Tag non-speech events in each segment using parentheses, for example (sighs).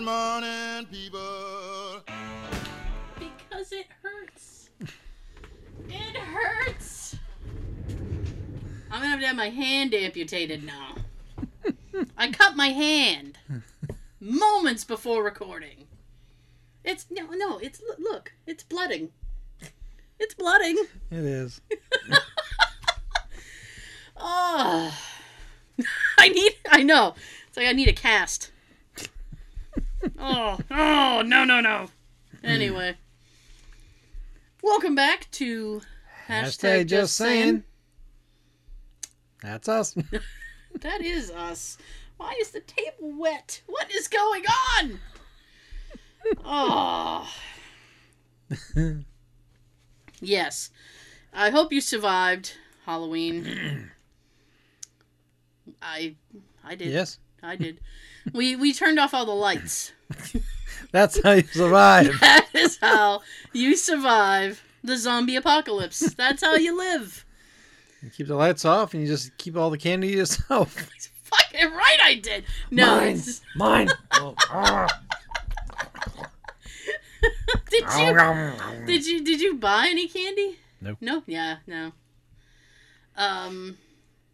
Good morning, people. Because it hurts. It hurts. I'm gonna have to have my hand amputated now. I cut my hand moments before recording. It's no, no. It's look. It's blooding. It's blooding. It is. Oh, (laughs) (laughs) I need. I know. It's like I need a cast. Oh, oh, no, no, no. Anyway, welcome back to Hashtag just saying. That's us. (laughs) That is us. Why is the table wet? What is going on? Oh. yes. I hope you survived Halloween. (clears throat) I I did. yes. I did. (laughs) We we turned off all the lights. (laughs) That's how you survive. (laughs) That is how you survive the zombie apocalypse. That's how you live. You keep the lights off and you just keep all the candy to yourself. (laughs) Fucking right I did. No. Mine. it's- Mine. Oh, ah. Did you Did you did you buy any candy? No. No. Yeah. No. Um.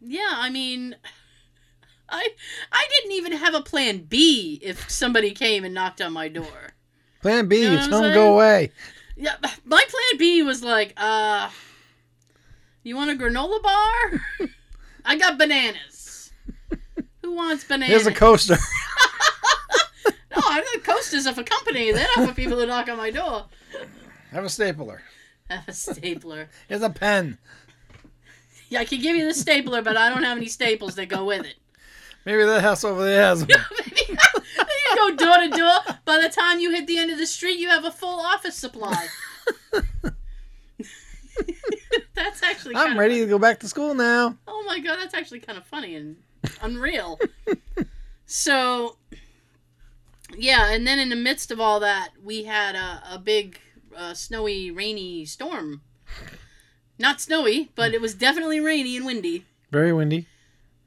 Yeah. I mean, I I didn't even have a plan B if somebody came and knocked on my door. Plan B, You know tell them go away. Yeah. My plan B was like, uh, you want a granola bar? (laughs) I got bananas. Who wants bananas? Here's a coaster. (laughs) no, I got coasters of a company. They're not for people who knock on my door. Have a stapler. Have a stapler. Here's a pen. Yeah, I can give you the stapler, but I don't have any staples that go with it. Maybe that house over there has (laughs) one. you go door to door. By the time you hit the end of the street, you have a full office supply. (laughs) that's actually. I'm ready to go back to school now. Oh my god, that's actually kind of funny and unreal. (laughs) so, yeah, and then in the midst of all that, we had a, a big uh, snowy, rainy storm. Not snowy, but it was definitely rainy and windy. Very windy.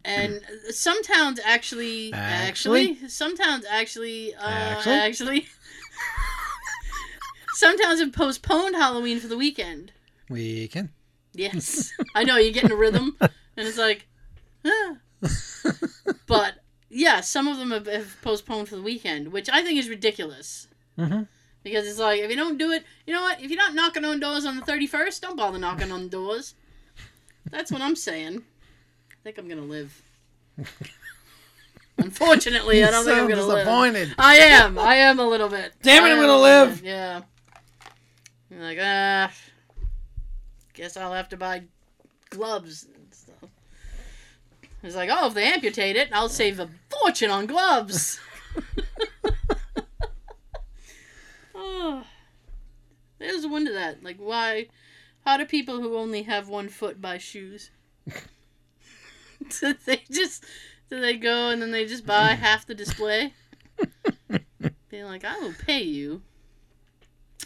And some towns actually, actually, some towns actually, uh, Actually? actually, (laughs) some towns have postponed Halloween for the weekend. Weekend. Yes, I know you get in a rhythm, and it's like, ah. (laughs) but yeah, some of them have, have postponed for the weekend, which I think is ridiculous. Mhm. Because it's like if you don't do it, you know what? If you're not knocking on doors on the 31st, don't bother knocking on the doors. That's what I'm saying. I think I'm gonna live. (laughs) Unfortunately, I don't think I'm gonna live. disappointed. I am. I am a little bit. Damn it, I'm gonna live. Yeah. I'm like, ah, guess I'll have to buy gloves and stuff. It's like, oh, if they amputate it, I'll save a fortune on gloves. (laughs) oh, there's a wonder that. Like, why? How do people who only have one foot buy shoes? (laughs) (laughs) do they just do they go and then they just buy half the display? (laughs) Being like, I will pay you.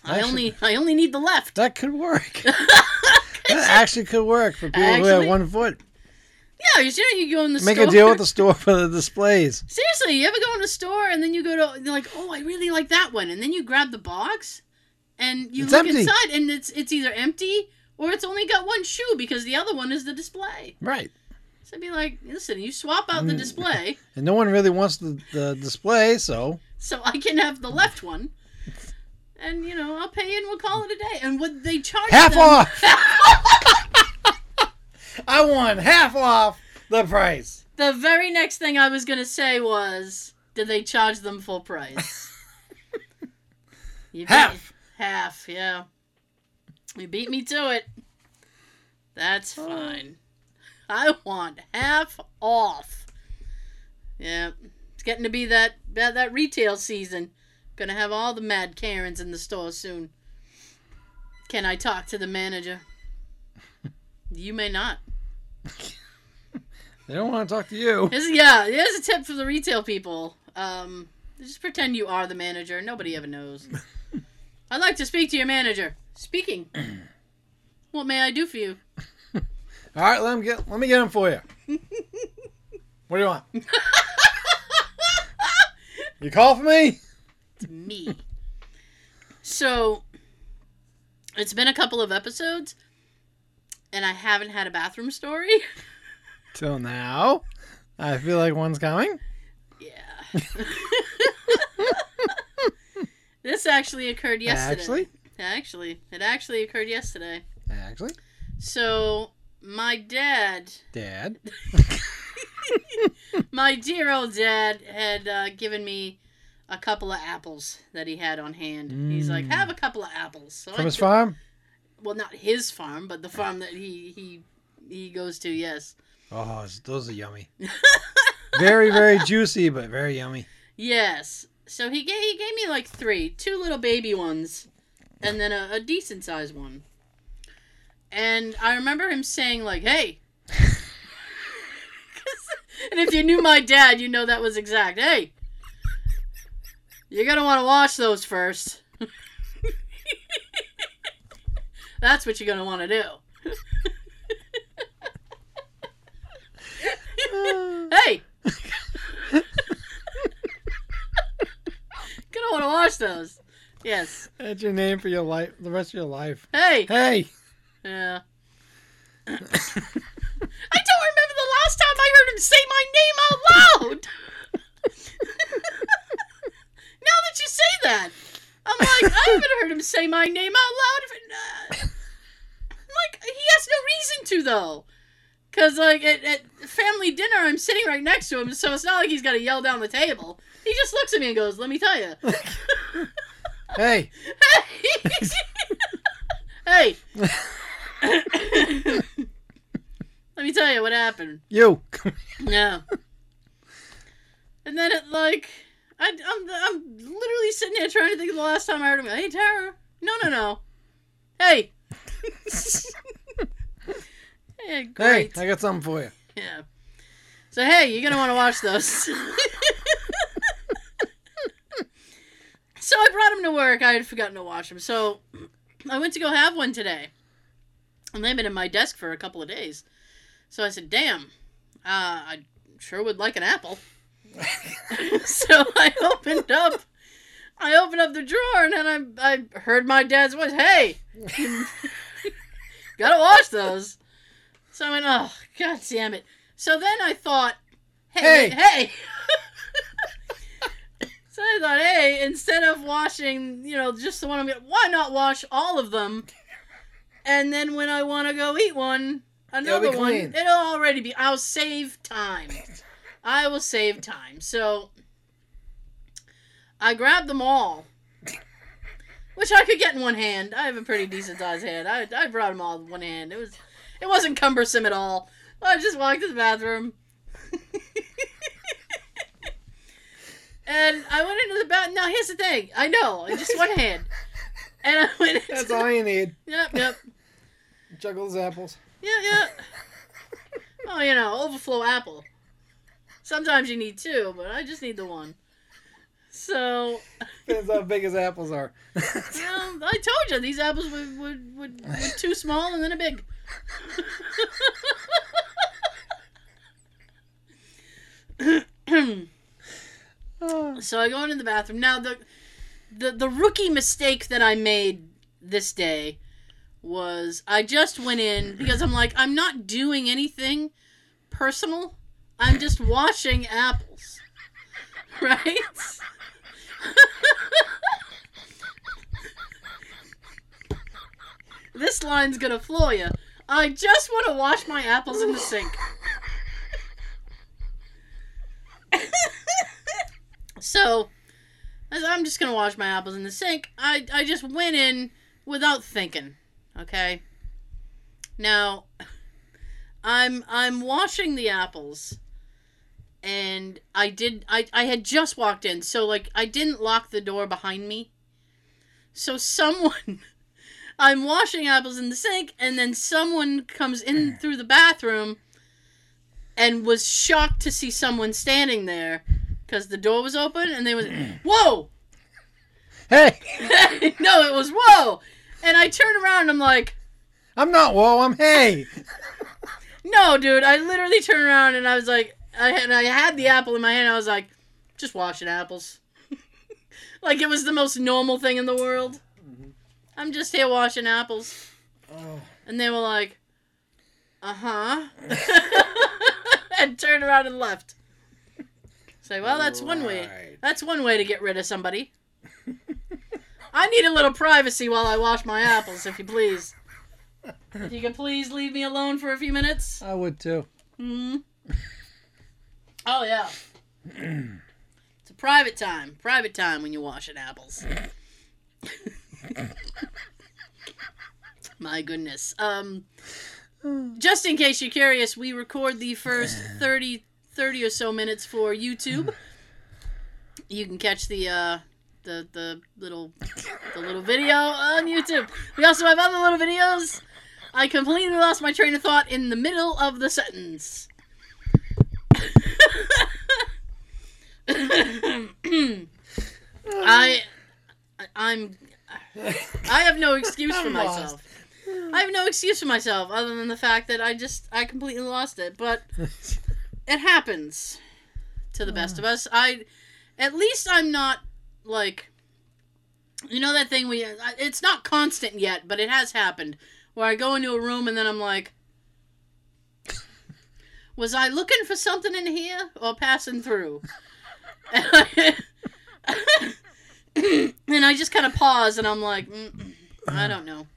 I Actually- only I only need the left. That could work. (laughs) that actually could work for people who have one foot. Yeah, you know you go in the store. Make store. a deal with the store for the displays. Seriously, you ever go in a store and then you go to you're like, oh, I really like that one, and then you grab the box, and you It's look empty. inside, and it's it's either empty or it's only got one shoe because the other one is the display. Right. I'd be like, listen, you swap out the Mm. display, (laughs) And no one really wants the, the display, so so I can have the left one, and you know I'll pay and we'll call it a day. And would they charge half them- off. (laughs) I want half off the price. The very next thing I was gonna say was, did they charge them full price? (laughs) You beat- Half. half, yeah. You beat me to it. That's fine. (laughs) I want half off. Yeah, it's getting to be that that, that retail season. Gonna have all the mad Karens in the store soon. Can I talk to the manager? You may not. (laughs) They don't want to talk to you. Here's, yeah, here's a tip for the retail people. Um, just pretend you are the manager. Nobody ever knows. (laughs) I'd like to speak to your manager. Speaking. (clears throat) what may I do for you? All right, let me get let me get them for you. (laughs) What do you want? You call for me? to me. So it's been a couple of episodes and I haven't had a bathroom story. (laughs) Till now, I feel like one's coming. Yeah. (laughs) this actually occurred yesterday. Actually, Actually, it actually occurred yesterday. actually, So, my dad, Dad. (laughs) my dear old dad, had uh, given me a couple of apples that he had on hand. He's like, Mm. "Have a couple of apples." So From I his took- farm. Well, not his farm, but the farm that he he he goes to. Yes. Oh, those are yummy. (laughs) very, very juicy, but very yummy. Yes. So he gave he gave me like three, two little baby ones, and then a, a decent sized one. And I remember him saying like, "Hey." (laughs) and if you knew my dad, you know that was exact. Hey, you're gonna want to wash those first. (laughs) That's what you're gonna want to do. (laughs) Hey! Gonna want to watch those. Yes. That's your name for your life, the rest of your life. Hey! Hey. Yeah. I don't remember the last time I heard him say my name out loud! now that you say that, I'm like, I haven't heard him say my name out loud. If it, uh, like, he has no reason to, though. Because, like, at, at family dinner, I'm sitting right next to him, so it's not like he's got to yell down the table. He just looks at me and goes, Let me tell you. Hey. (laughs) hey. (laughs) hey! (laughs) (laughs) Let me tell you what happened. You. no. And then it like I, I'm I'm literally sitting here trying to think of the last time I heard him. Hey Tara, no no no, hey. yeah, (laughs) hey, great. I got something for you. Yeah. So hey, you're gonna want to watch those. (laughs) so I brought him to work. I had forgotten to watch them. So I went to go have one today, and they've been in my desk for a couple of days. So I said, "Damn, uh, I sure would like an apple." (laughs) (laughs) so I opened up. I opened up the drawer and then I, I heard my dad's voice. Hey, (laughs) gotta wash those. So I went, oh, god damn it. So then I thought, hey, Hey. hey. so I thought, hey, instead of washing, you know, just the one I'm gonna, why not wash all of them? And then when I want to go eat one, another be one, clean. it'll already be. I'll save time. I will save time. So I grabbed them all. Which I could get in one hand. I have a pretty decent sized hand. I, I brought them all in one hand. It was it wasn't cumbersome at all. I just walked to the bathroom. (laughs) and I went into the bath. Now here's the thing. I know, just one hand. And I went That's all you need. Yep, yep. (laughs) Juggle those apples. Yeah, yeah. Oh, you know, overflow apple. Sometimes you need two, but I just need the one. So, Depends how big his apples are. (laughs) you know, I told you these apples would would, would, would too small and then a big. (laughs) (clears throat) So I go into the bathroom. Now the the the rookie mistake that I made this day was I just went in because I'm like I'm not doing anything personal. I'm just washing apples. (laughs) Right? this line's gonna floor you. I just want to wash my apples in the sink. (laughs) so, I'm just gonna wash my apples in the sink, I I just went in without thinking. Okay. Now, I'm I'm washing the apples, and I did I I had just walked in, so like I didn't lock the door behind me. So someone. (laughs) I'm washing apples in the sink, and then someone comes in through the bathroom and was shocked to see someone standing there because the door was open, and they was, (clears throat) Whoa! Hey, (laughs) no, it was whoa! And I turned around and I'm like, I'm not whoa, I'm hey. No, dude, I literally turned around and I was like, I had, I had the apple in my hand, I was like, Just washing apples. (laughs) like it was the most normal thing in the world. I'm just here washing apples. Oh. And they were like, uh huh. (laughs) and turned around and left. Say, well, that's one way. That's one way to get rid of somebody. (laughs) I need a little privacy while I wash my apples, if you please. If you could please leave me alone for a few minutes. I would too. Hmm. Oh yeah. it's a private time. Private time when you're washing apples. My goodness. Um just in case you're curious, we record the first (sighs) 30 30 or so minutes for YouTube. (laughs) You can catch the uh the the little the little video on YouTube. We also have other little videos. I completely lost my train of thought in the middle of the sentence. (coughs) I I'm I have no excuse for myself. I have no excuse for myself other than the fact that I just I completely lost it. But (laughs) it happens to the best of us. I at least I'm not like you know that thing we it's not constant yet, but it has happened where I go into a room and then I'm like (laughs) was I looking for something in here or passing through? (laughs) (laughs) and I just kind of pause and I'm like, mm, I don't know.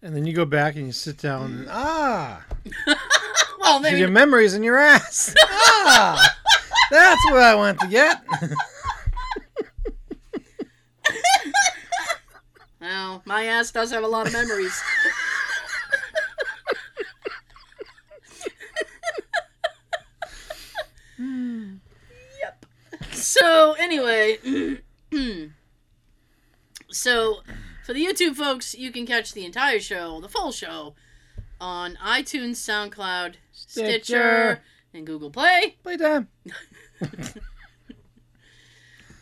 And then you go back and you sit down and ah, (laughs) well, you maybe get memories in your ass. (laughs) ah, that's what I want to get. (laughs) well, my ass does have a lot of memories. yep. So anyway, (clears throat) so for the YouTube folks, you can catch the entire show, the full show, on iTunes, SoundCloud, Stitcher, Stitcher. and Google Play. Playtime.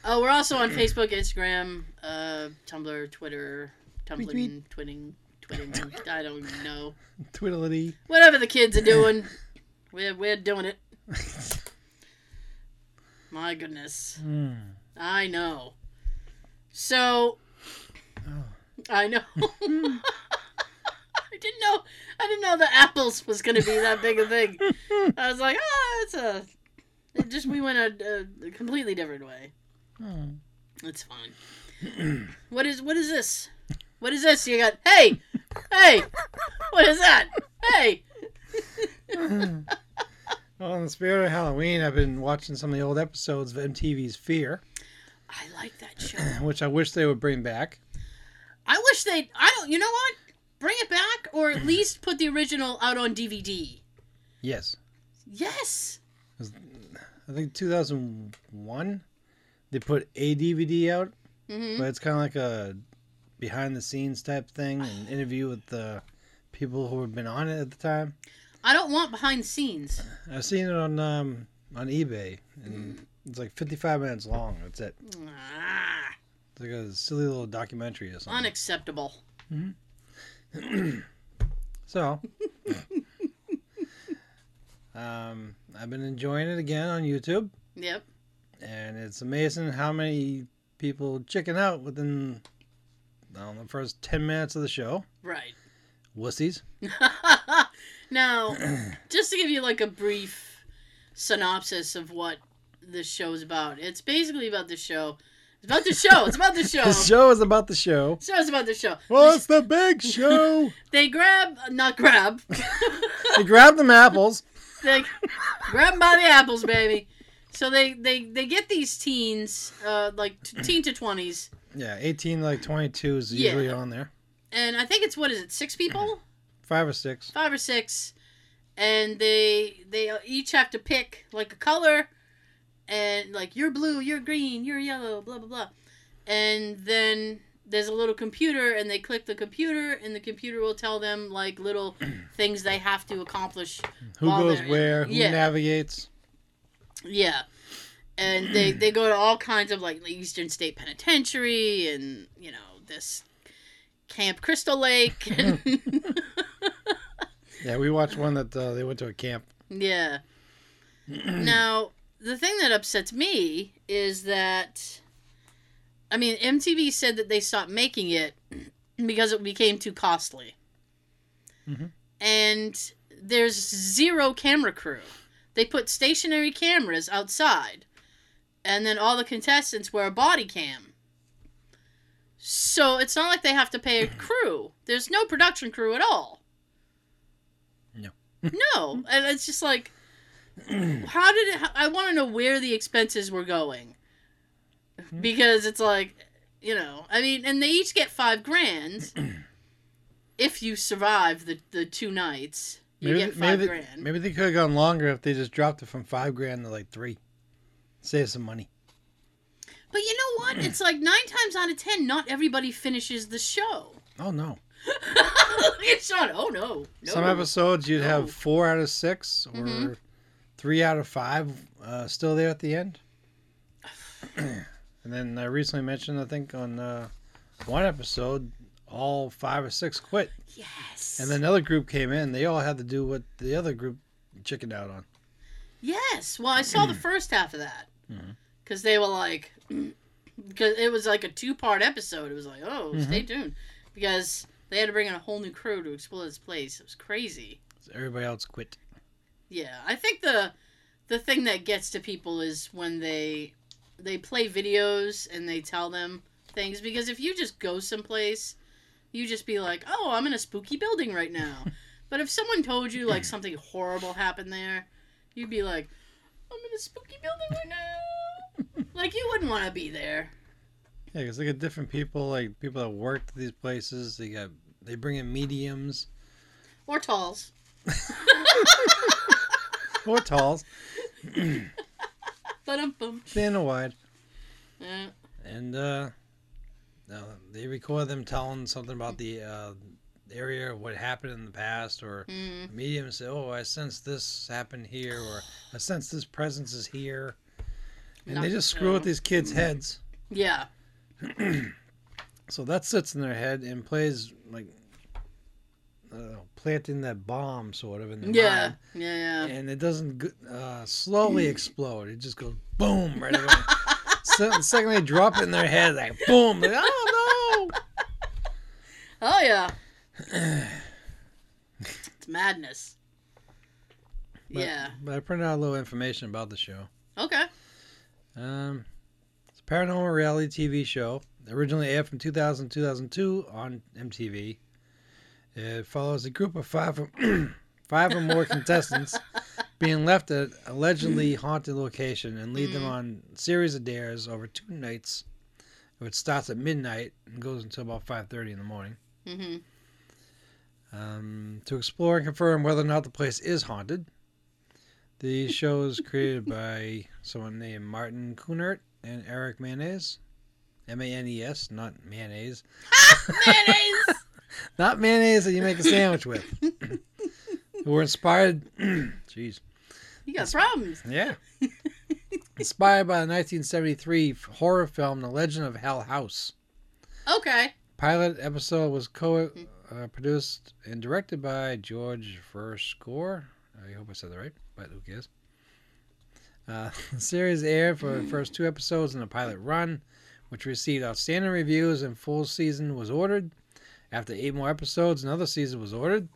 Oh, (laughs) we're also on Facebook, Instagram, uh, Tumblr, Twitter, Tumbling, twitting, twitting. (laughs) I don't even know. Twiddly. Whatever the kids are (laughs) doing, we're we're doing it. My goodness, Hmm. I know. So, Oh. I know. (laughs) I didn't know. I didn't know the apples was gonna be that big a thing. (laughs) I was like, oh, it's a. It just we went a, a completely different way. Oh. It's fine. (clears throat) what is what is this? What is this? You got hey, hey, what is that? Hey, (laughs) Well, in the spirit of Halloween, I've been watching some of the old episodes of MTV's Fear, I like that (clears throat) show. which I wish they would bring back. I wish they. I don't. You know what? Bring it back, or at (clears throat) least put the original out on DVD. Yes. Yes. I think 2001, they put a DVD out, hmm but it's kind of like a behind the scenes type thing, an (sighs) interview with the people who had been on it at the time. I don't want behind the scenes. I've seen it on um, on eBay, and it's like 55 minutes long. That's it. Ah, It's like a silly little documentary or something. unacceptable. (clears throat) So, um, I've been enjoying it again on YouTube, Yep. and it's amazing how many people chicken out within I the first 10 minutes of the show. Right. Wussies. (laughs) now, (clears throat) just to give you like a brief synopsis of what this show is about, it's basically about the show. It's about the show. It's (laughs) about the show. The show is about the show. Show is about the show. Well, it's the big (laughs) show. They grab, not grab. (laughs) they grab them apples. they grab them by the apples, baby. So they they they get these teens, uh, like t- teen to twenties, Yeah, 18 like 22 is Yeah. usually on there. and I think it's what is it, six people, Five or six. five or six, and they they each have to pick like a color, and like you're blue, you're green, you're yellow, blah blah blah, and then there's a little computer, and they click the computer, and the computer will tell them like little (clears throat) things they have to accomplish Who goes where? Who yeah. navigates? Yeah. And they, they go to all kinds of like the Eastern State Penitentiary and, you know, this Camp Crystal Lake. (laughs) Yeah, we watched one that uh, they went to a camp. yeah. (clears throat) now, the thing that upsets me is that I mean, MTV said that they stopped making it (clears throat) because it became too costly. Mhm. And there's zero camera crew. They put stationary cameras outside, and then all the contestants wear a body cam. So it's not like they have to pay a (clears throat) crew. There's no production crew at all. No. no, (laughs) and it's just like, (clears throat) how did it? I want to know where the expenses were going, because it's like, you know, I mean, and they each get five grand (clears throat) if you survive the the two nights. You Maybe, get five maybe, they, maybe they could have gone longer if they just dropped it from five grand to like three. Save some money. But you know what? It's like nine times out of ten, not everybody finishes the show. Oh no! Look at Sean. Oh no. no. Some episodes you'd No. have four out of six or Mhm. Three out of five uh, still there at the end. (clears throat) and then I recently mentioned, I think on uh, one episode, all five or six quit, Yes. and then another group came in. They all had to do what the other group chickened out on. Yes. Well, I saw the (clears throat) first half of that Mhm. because they were like, (clears throat) because it was like a two-part episode. It was like, oh, stay tuned, because they had to bring in a whole new crew to explore this place. It was crazy. So everybody else quit. Yeah, I think the the thing that gets to people is when they they play videos and they tell them things because if you just go someplace, you just be like, "Oh, I'm in a spooky building right now." (laughs) but if someone told you like (clears throat) something horrible happened there, you'd be like, "I'm in a spooky building right now." (laughs) like you wouldn't want to be there. Yeah, because they get different people, like people that worked at these places. They got they bring in mediums Or talls. (laughs) or talls, thin or wide. Yeah. and uh, uh, they record them telling something about the uh, area, what happened in the past, or Mm. medium say, "Oh, I sense this happened here," or "I sense this presence is here," and they just screw with these kids' heads. Yeah. (clears throat) So that sits in their head and plays like uh, planting that bomb, sort of in their Yeah. mind. Yeah. Yeah. and it doesn't uh, slowly (clears throat) explode. It just goes boom right away. (laughs) so, the second they drop it in their head, like boom, like, oh (laughs) Oh yeah. (sighs) It's madness. But- yeah. But I printed out a little information about the show. Okay. Um, it's a paranormal reality TV show. Originally aired from 2000 2002 on MTV. It follows a group of five, (clears throat) five or more contestants (laughs) being left at allegedly haunted location and lead them Mhm. on a series of dares over two nights. It starts at midnight and goes until about 5:30 in the morning. Mm-hmm. um, to explore and confirm whether or not the place is haunted. The show is created (laughs) by someone named Martin Kunert and Eric Mayonnaise. M A N E S, not mayonnaise. (laughs) Mayonnaise. (laughs) Not mayonnaise that you make a sandwich with. (laughs) We're inspired. (clears throat) Jeez. You got problems. Yeah. (laughs) inspired by the 1973 horror film The Legend of Hell House. Okay. Pilot episode was co uh, produced and directed by George Verschoor. I hope I said that right, but who cares? Uh, the series aired for the first two episodes in the pilot run, which received outstanding reviews, and full season was ordered. After eight more episodes, another season was ordered.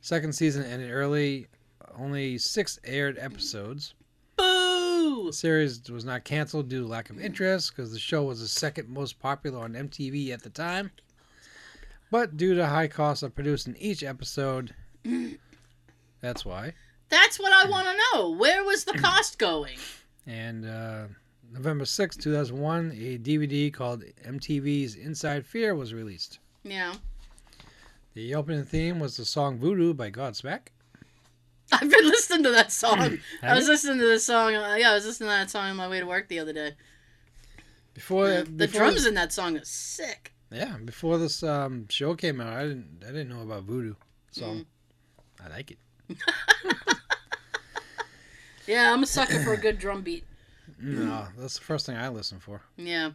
Second season ended early. Only six aired episodes. Boo. The series was not canceled due to lack of interest because the show was the second most popular on MTV at the time. But due to high cost of producing each episode, that's why. That's what I want to know. Where was the cost going? And uh, November sixth, 2001, a DVD called MTV's Inside Fear was released. Yeah. The opening theme was the song Voodoo by Godsmack. I've been listening to that song. I was listening to this song. uh, Yeah, I was listening to that song on my way to work the other day. Before, Yeah, the before drums this, in that song are sick. yeah, before this um, show came out, I didn't I didn't know about Voodoo, so Mm. I like it. (laughs) Yeah, I'm a sucker for a good drum beat. No, that's the first thing I listen for. Yeah.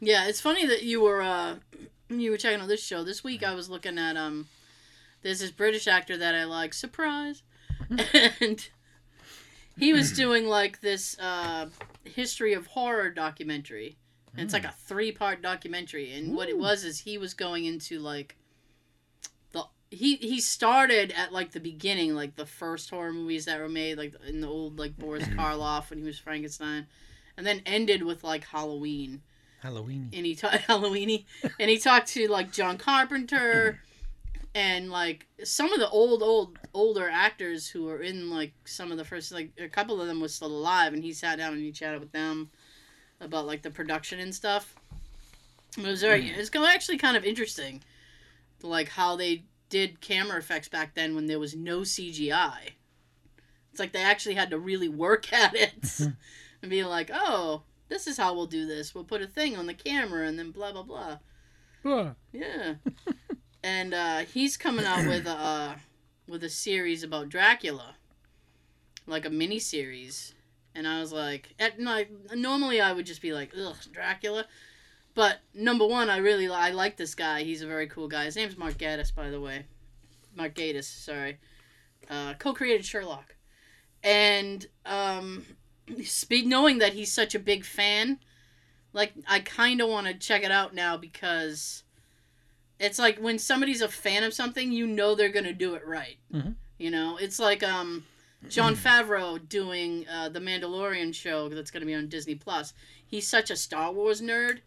Yeah, it's funny that you were uh you were checking out this show. This week I was looking at um there's this British actor that I like, surprise. (laughs) and he was doing like this uh history of horror documentary. And it's like a three part documentary. And what it was is he was going into like the he he started at like the beginning, like the first horror movies that were made, like in the old like Boris Karloff when he was Frankenstein, and then ended with like Halloween Halloween. and he talked (laughs) Halloweeny, and he talked to like John Carpenter, (clears throat) and like some of the old, old, older actors who were in like some of the first, like a couple of them was still alive, and he sat down and he chatted with them about like the production and stuff. It was very, mm. it's actually kind of interesting, like how they did camera effects back then when there was no CGI. It's like they actually had to really work (laughs) at it mm-hmm. and be like, oh, this is how we'll do this. We'll put a thing on the camera and then blah blah blah. Ah, Yeah. (laughs) and uh, he's coming out with a uh, with a series about Dracula, like a mini series. And I was like, at, no, normally I would just be like, ugh, Dracula. But number one, I really I like this guy. He's a very cool guy. His name's Mark Gatiss, by the way. Mark Gatiss, sorry. Uh, co-created Sherlock, and um, speak knowing that he's such a big fan, like I kind of want to check it out now because it's like when somebody's a fan of something, you know they're gonna do it right. Mhm. You know, it's like um, Jon Favreau doing uh, the Mandalorian show that's gonna be on Disney Plus. He's such a Star Wars nerd.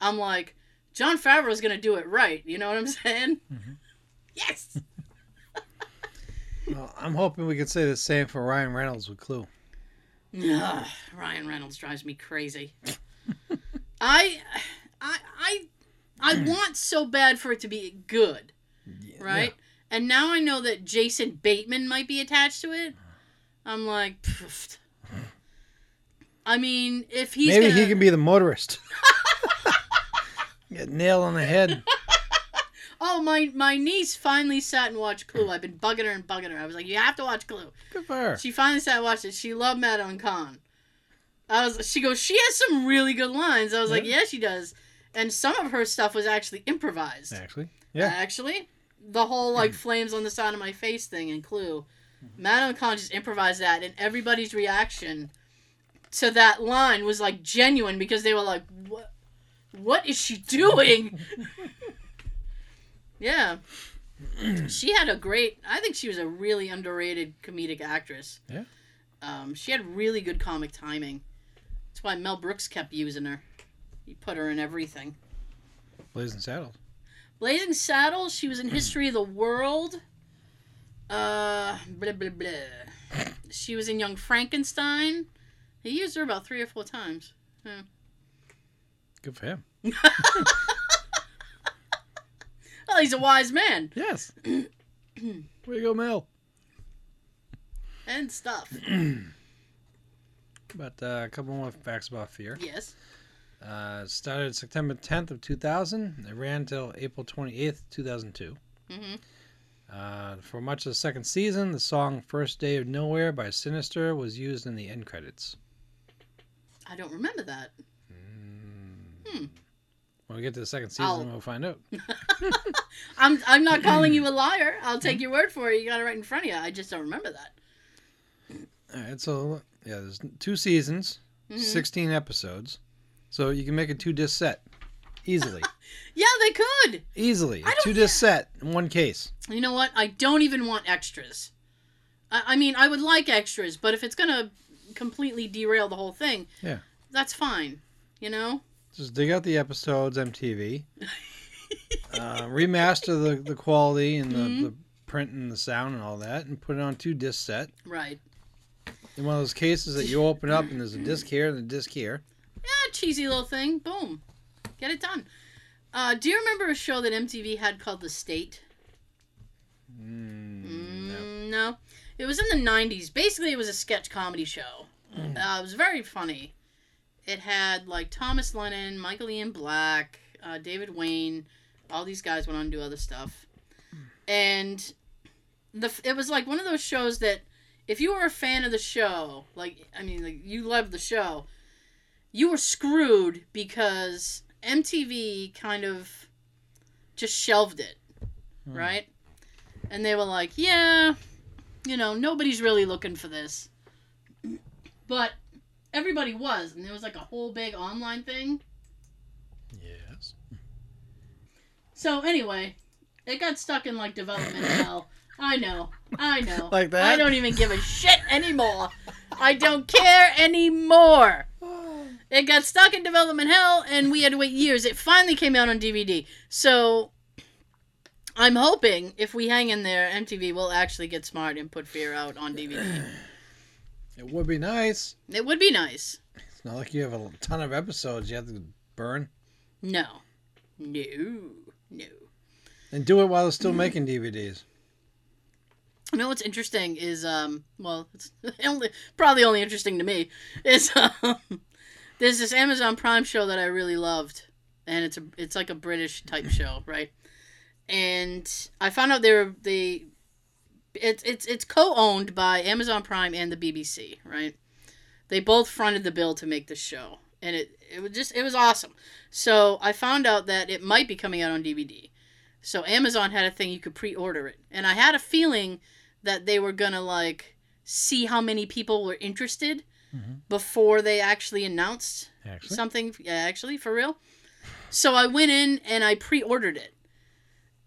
I'm like, Jon Favreau's gonna do it right. You know what I'm saying? Mhm. Yes. (laughs) Well, I'm hoping we can say the same for Ryan Reynolds with Clue. Ugh, Ryan Reynolds drives me crazy. I, I, I, I want so bad for it to be good, Yeah, right? And now I know that Jason Bateman might be attached to it. I'm like, pfft. I mean, if he's Maybe gonna, he can be the motorist. (laughs) Get nailed on the head. Oh, my my niece finally sat and watched Clue. I've been bugging her and bugging her. I was like, you have to watch Clue. Good for her. She finally sat and watched it. She loved Madeline Kahn. I was. She goes. She has some really good lines. I was like, Yeah. yeah, she does. And some of her stuff was actually improvised. Actually, yeah. Actually, the whole like flames on the side of my face thing in Clue, Madeline Kahn just improvised that, and everybody's reaction to that line was like genuine because they were like, "What? What is she doing?" (laughs) yeah. She had a great. I think she was a really underrated comedic actress. Yeah. Um, she had really good comic timing. That's why Mel Brooks kept using her. He put her in everything. Blazing Saddles. Blazing Saddles, she was in History of the World. Uh, blah, blah, blah. She was in Young Frankenstein. He used her about three or four times. Good for him. (laughs) Well, he's a wise man Yes. (clears throat) Where you go, Mel? and stuff. (clears throat) But uh, a couple more facts about Fear. Yes. Uh, started September 10th of 2000. It ran until April 28th, 2002. hmm Uh, for much of the second season, the song "First Day of Nowhere" by Sinister was used in the end credits. I don't remember that. Hmm. When we get to the second season, I'll- we'll find out. (laughs) I'm I'm not (clears throat) calling you a liar. I'll take your word for it. You got it right in front of you. I just don't remember that. All right, so yeah, there's two seasons, Mhm. 16 episodes, so you can make a two disc set easily, (laughs) Yeah, they could. easily. Two disc set in one case. You know what? I don't even want extras. I, I mean, I would like extras, but if it's gonna completely derail the whole thing, Yeah. that's fine. You know? Just dig out the episodes, MTV, (laughs) uh, remaster the, the quality and the, Mhm. the print and the sound and all that, and put it on two disc set. Right. In one of those cases that you open up and there's a disc here and a disc here. Yeah, cheesy little thing. Boom. Get it done. Uh, do you remember a show that MTV had called The State? Mm, no. Mm, no. It was in the 90s. Basically, it was a sketch comedy show. Uh, it was very funny. It had, like, Thomas Lennon, Michael Ian Black, uh, David Wain. All these guys went on to do other stuff. And the it was, like, one of those shows that if you were a fan of the show, like, I mean, like, you loved the show, you were screwed because MTV kind of just shelved it, Hmm. right? And they were like, yeah, you know, nobody's really looking for this. But everybody was, and there was like a whole big online thing. Yes. So anyway, it got stuck in like development (laughs) hell. I know, I know. Like that? I don't even give a shit anymore. I don't care anymore. (sighs) It got stuck in development hell, and we had to wait years. It finally came out on DVD. So I'm hoping if we hang in there, MTV will actually get smart and put Fear out on DVD. (clears throat) It would be nice. It would be nice. It's not like you have a ton of episodes you have to burn. No, no, no. And do it while they're still making DVDs. You know what's interesting is um well it's (laughs) only probably only interesting to me is (laughs) um there's this Amazon Prime show that I really loved and it's a it's like a British type show right and I found out they were they it's it's it's co-owned by Amazon Prime and the BBC right they both fronted the bill to make the show and it it was just it was awesome so I found out that it might be coming out on DVD so Amazon had a thing you could pre-order it and I had a feeling that they were gonna like see how many people were interested Mhm. before they actually announced Actually. something. Yeah, actually, for real. So I went in and I pre-ordered it,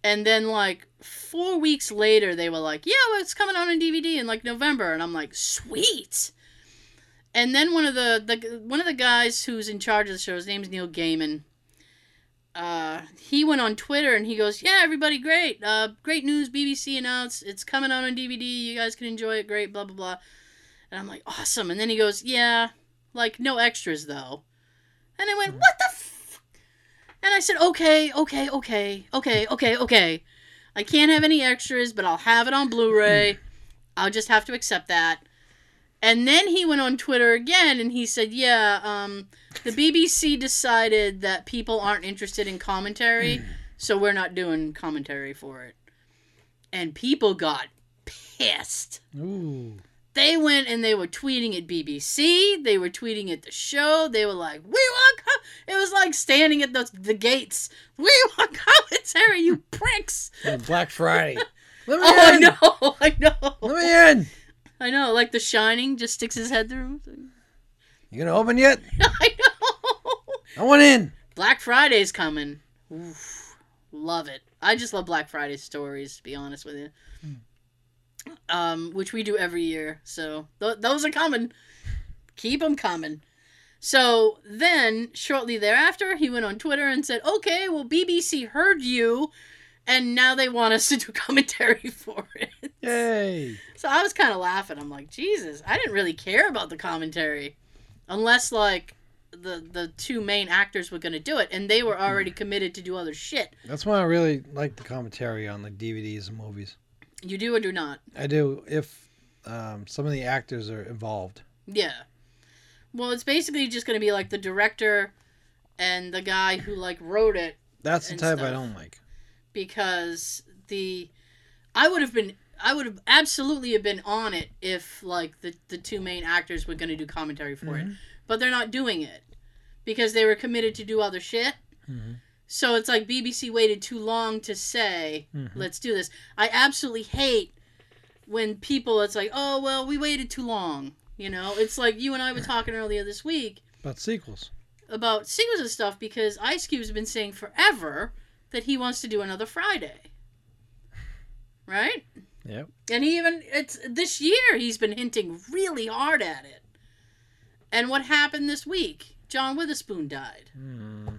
and then like four weeks later, they were like, "Yeah, well, it's coming out on DVD in like November," and I'm like, "Sweet." And then one of the, the one of the guys who's in charge of the show, his name's Neil Gaiman. Uh, he went on Twitter and he goes, "Yeah, everybody, great, uh, great news! BBC announced it's coming out on DVD. You guys can enjoy it. Great, blah blah blah." And I'm like, "Awesome!" And then he goes, "Yeah, like no extras though." And I went, "What the?" And I said, "Okay, okay, okay, okay, okay, okay. I can't have any extras, but I'll have it on Blu-ray. I'll just have to accept that." And then he went on Twitter again and he said, "Yeah, um, the BBC decided that people aren't interested in commentary, so we're not doing commentary for it." And people got pissed. Ooh. They went and they were tweeting at BBC. They were tweeting at the show. They were like, "We want." Com-. It was like standing at the the gates. (laughs) We want commentary, you (laughs) pricks! Oh, Black Friday. (laughs) Let me Oh, I know, I know, Let me in. I know. Like The Shining, just sticks his head through. You gonna open yet? I know. I want in. Black Friday's coming. Oof, love it. I just love Black Friday stories. To be honest with you, hmm. Um, which we do every year. So th- those are coming. Keep them coming. So then, shortly thereafter, he went on Twitter and said, "Okay, well, BBC heard you, and now they want us to do (laughs) commentary for it." Yay. So I was kind of laughing. I'm like, Jesus, I didn't really care about the commentary, unless like the the two main actors were gonna do it, and they were already committed to do other shit. That's why I really like the commentary on like DVDs and movies. You do or do not? I do if um, some of the actors are involved. Yeah. Well, it's basically just gonna be like the director and the guy who like wrote it That's the type I don't like. because the I would have been I would have absolutely have been on it if like the the two main actors were going to do commentary for it. But they're not doing it because they were committed to do other shit. Mhm. So it's like BBC waited too long to say, Mhm. "Let's do this." I absolutely hate when people it's like, "Oh, well, we waited too long." You know, it's like you and I were talking earlier this week About sequels. about sequels and stuff because Ice Cube's been saying forever that he wants to do another Friday. Right? Yep. And he even it's this year he's been hinting really hard at it. And what happened this week? John Witherspoon died. Hmm.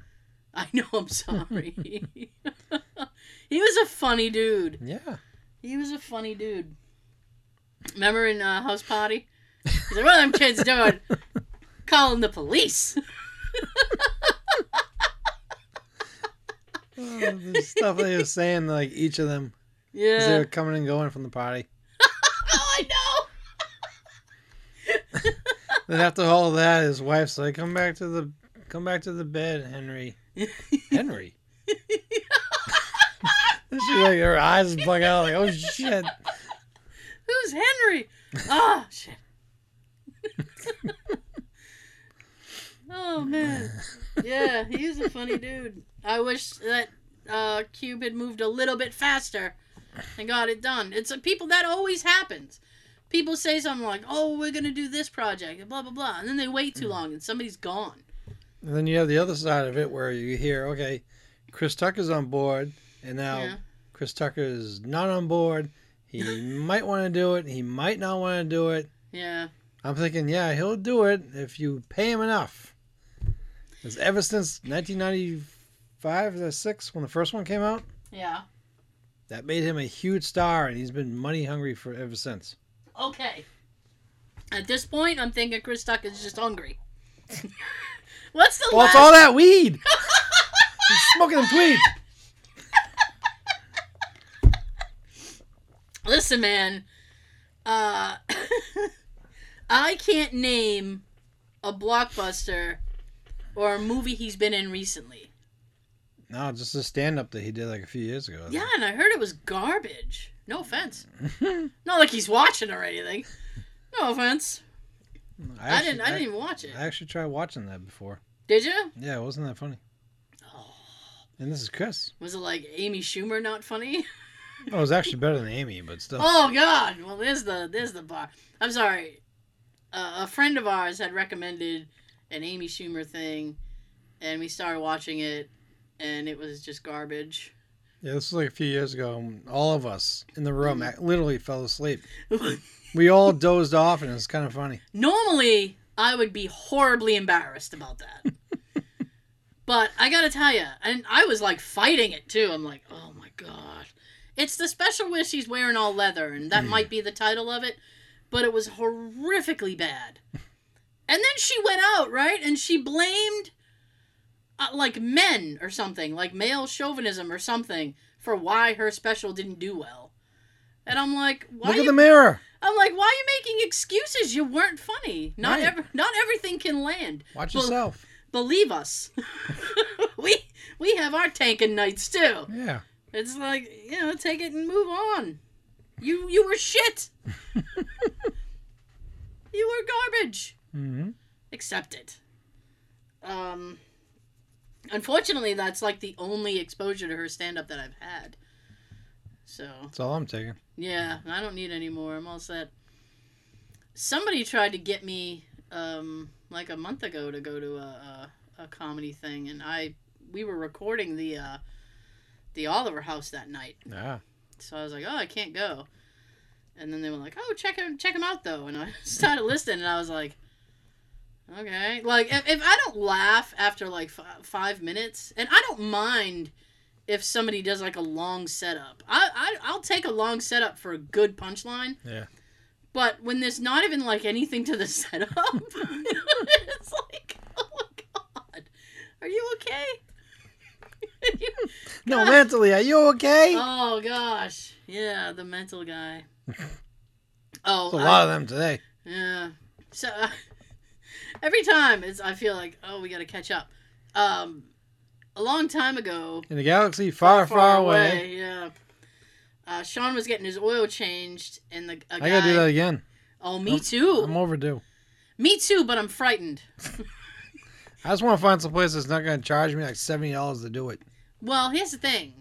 (laughs) I know I'm sorry. (laughs) (laughs) he was a funny dude. Yeah. He was a funny dude. Remember in uh, House Party? He's like, what are them kids doing? Calling the police. Oh, the stuff they were saying, like each of them, Yeah. they were coming and going from the party. Oh, I know. Then after all that, his wife's like, "Come back to the, come back to the bed, Henry." (laughs) Henry. (laughs) She like her eyes bug out like, "Oh shit!" Who's Henry? Ah, shit. (laughs) oh man, yeah, he's a funny dude. I wish that uh, Cube had moved a little bit faster and got it done. It's uh, people that always happens. people say something like, "Oh, we're gonna do this project," and blah blah blah, and then they wait too long and somebody's gone. And then you have the other side of it where you hear, okay, Chris Tucker's on board, and now Yeah. Chris Tucker is not on board. He (laughs) might want to do it. He might not want to do it. Yeah. I'm thinking, yeah, he'll do it if you pay him enough. Because ever since 1995 or six, when the first one came out, Yeah. that made him a huge star, and he's been money hungry for ever since. Okay. At this point, I'm thinking Chris Tucker's just hungry. (laughs) What's the Well, last? it's all that weed. (laughs) he's smoking them tweed. Listen, man. Uh, (laughs) I can't name a blockbuster or a movie he's been in recently. No, just a stand up that he did like a few years ago. Yeah, and I heard it was garbage. No offense. (laughs) Not like he's watching or anything. No offense. I, actually- didn't. I didn't even watch it. I actually tried watching that before. Did you? Yeah, it wasn't that funny. Oh, And this is Chris. was it like Amy Schumer not funny? Oh, it was actually better than Amy, but still. Oh God! Well, there's the there's the bar. I'm sorry. Uh, a friend of ours had recommended an Amy Schumer thing, and we started watching it, and it was just garbage. Yeah, this was like a few years ago. and All of us in the room Mm. literally fell asleep. We all dozed off, and it was kind of funny. Normally, I would be horribly embarrassed about that. (laughs) but I gotta tell you, and I was like fighting it too. I'm like, oh my god. It's the special where she's wearing all leather, and that might be the title of it, but it was horrifically bad. (laughs) And then she went out, right? And she blamed uh, like men or something, like male chauvinism or something, for why her special didn't do well. And I'm like, why Look you at the mirror. I'm like, why are you making excuses? You weren't funny. Not Right. every, not everything can land. Watch Well- yourself. Believe us. (laughs) we we have our tanking nights too. Yeah. It's like, you know, take it and move on. You you were shit. (laughs) you were garbage. hmm Accept it. Um unfortunately that's like the only exposure to her stand up that I've had. So That's all I'm taking. Yeah, I don't need any more. I'm all set. Somebody tried to get me um, like a month ago to go to a, a, a comedy thing, and I we were recording the uh, the Oliver House that night, Yeah. so I was like, oh, I can't go. And then they were like, oh, check him check him out though, and I (laughs) started listening, and I was like, okay, like if, if I don't laugh after like f- five minutes, and I don't mind if somebody does like a long setup. I, I I'll take a long setup for a good punchline. Yeah. But when there's not even like anything to the (laughs) setup, (laughs) it's like, oh my god, are you okay? Are (laughs) you- No, mentally, are you okay? Oh gosh, yeah, the mental guy. Oh, There's a I- lot of them today. yeah. So uh, every time it's I feel like oh we got to catch up. Um, a long time ago, In a galaxy far, far, away. Yeah. Uh, Sean was getting his oil changed, and the I guy. gotta do that again. Oh, me I'm- too. I'm overdue. me too, but I'm frightened. (laughs) I just want to find some place that's not gonna charge me like seventy dollars to do it. Well, here's the thing.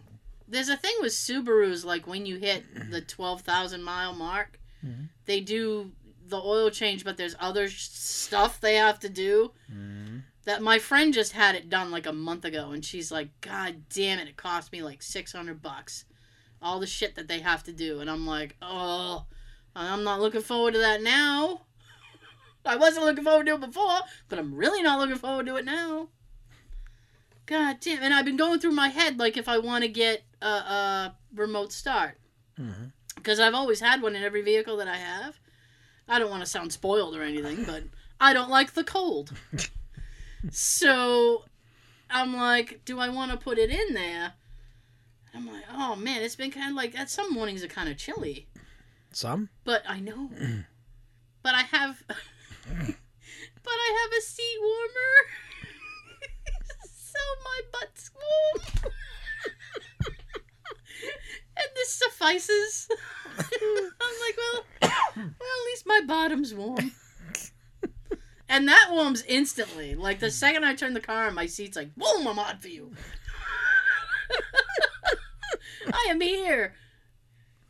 There's a thing with Subarus, like when you hit the 12,000 mile mark, Mhm. they do the oil change, but there's other stuff they have to do. Mm-hmm. That my friend just had it done like a month ago, and she's like, God damn it, it cost me like 600 bucks. All the shit that they have to do. And I'm like, oh, I'm not looking forward to that now. (laughs) I wasn't looking forward to it before, but I'm really not looking forward to it now. God damn. And I've been going through my head like if I want to get a, a remote start. Mm-hmm. Because I've always had one in every vehicle that I have. I don't want to sound spoiled or anything, but I don't like the cold. (laughs) so I'm like, do I want to put it in there? I'm like, oh man, it's been kind of like that. Some mornings are kind of chilly, Some. but I know. (clears throat) but I have, (laughs) but I have a seat warmer, (laughs) so my butt's warm, (laughs) and this suffices. I'm like, well, (coughs) well, at least my bottom's warm. And that warms instantly. Like the second I turn the car on, my seat's like, boom, I'm on for you. (laughs) I am here.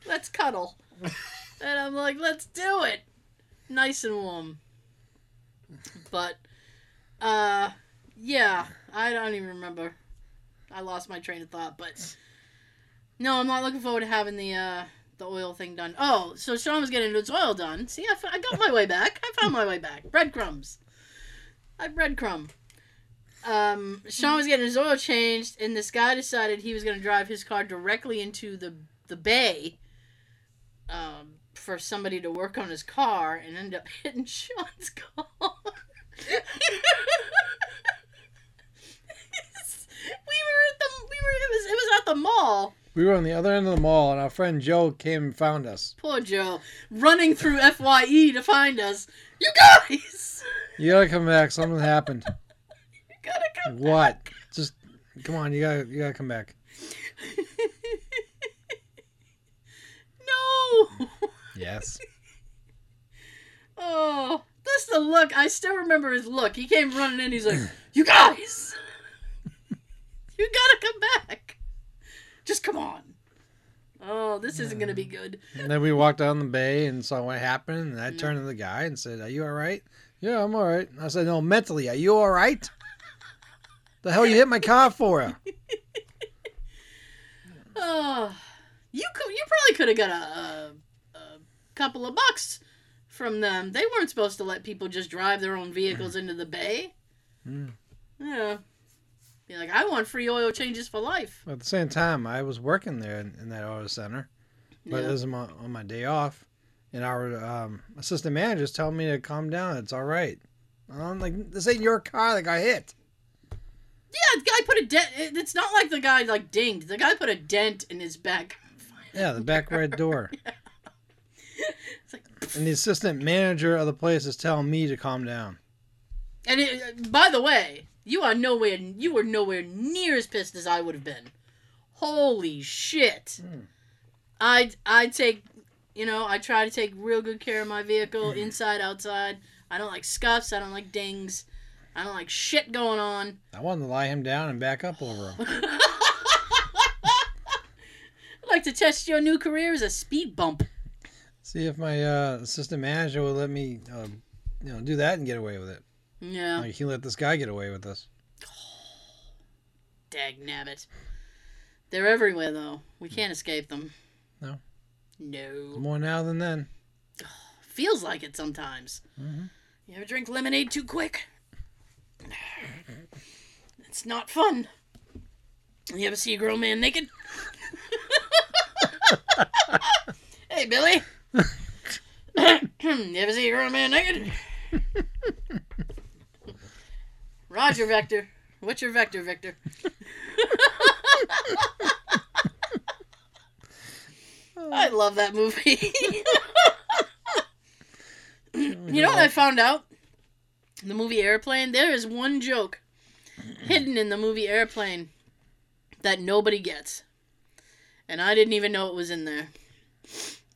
Let's cuddle. And I'm like, let's do it. Nice and warm. But, uh, yeah, I don't even remember. I lost my train of thought, but no, I'm not looking forward to having the uh the oil thing done. Oh, so Sean was getting his oil done. See, I, got my way back. I found my way back. Breadcrumbs. I breadcrumb. Um, Sean was getting his oil changed, and this guy decided he was going to drive his car directly into the the bay. Um, for somebody to work on his car, and end up (laughs) hitting Sean's car. (laughs) we were at the we were it was it was at the mall. We were on the other end of the mall, and our friend Joe came and found us. Poor Joe running through Fye to find us. You guys, You gotta come back. Something happened. (laughs) you gotta come. What? Just come on. You gotta you gotta come back. (laughs) no. Yes. (laughs) Oh, that's the look. I still remember his look. He came running in. He's like, "You guys, you gotta come back. Just come on." Oh, this isn't gonna be good. And then we walked down the bay and saw what happened. And I turned to the guy and said, "Are you all right?" Yeah, I'm all right. I said, "No, mentally, are you all right?" (laughs) The hell you hit my car for? (laughs) Oh, you could. You probably could have got a, a, a couple of bucks from them. They weren't supposed to let people just drive their own vehicles into the bay. Hmm. Yeah. Be like, I want free oil changes for life. But At the same time, I was working there in, in that auto center, but Yeah. it was my, on my day off, and our um, assistant manager's telling me to calm down. It's all right. I'm like, this ain't your car that got hit. Yeah, the guy put a dent. It's not like the guy like dinged. The guy put a dent in his back. (laughs) Yeah, the back right door. (laughs) It's like, (laughs) And the assistant manager of the place is telling me to calm down. and it, by the way, you are nowhere. You were nowhere near as pissed as I would have been. Holy shit! Hmm. I I take, you know, I try to take real good care of my vehicle, Hmm. inside, outside. I don't like scuffs. I don't like dings. I don't like shit going on. I wanted to lie him down and back up over him. (laughs) I'd like to test your new career as a speed bump. See if my uh, assistant manager will let me, uh, you know, do that and get away with it. Yeah, Like he let this guy get away with this. (sighs) dag nabbit. They're everywhere though. We can't escape them. No. No. More now than then. (sighs) Feels like it sometimes. Mhm. You ever drink lemonade too quick? (sighs) It's not fun. You ever see a grown man naked? (laughs) hey, Billy. (laughs) (coughs) you ever see a grown man naked? (laughs) Roger, Vector. What's your vector, Victor? I love that movie. (laughs) you know what I found out? The movie Airplane, there is one joke hidden in the movie Airplane that nobody gets. And I didn't even know it was in there.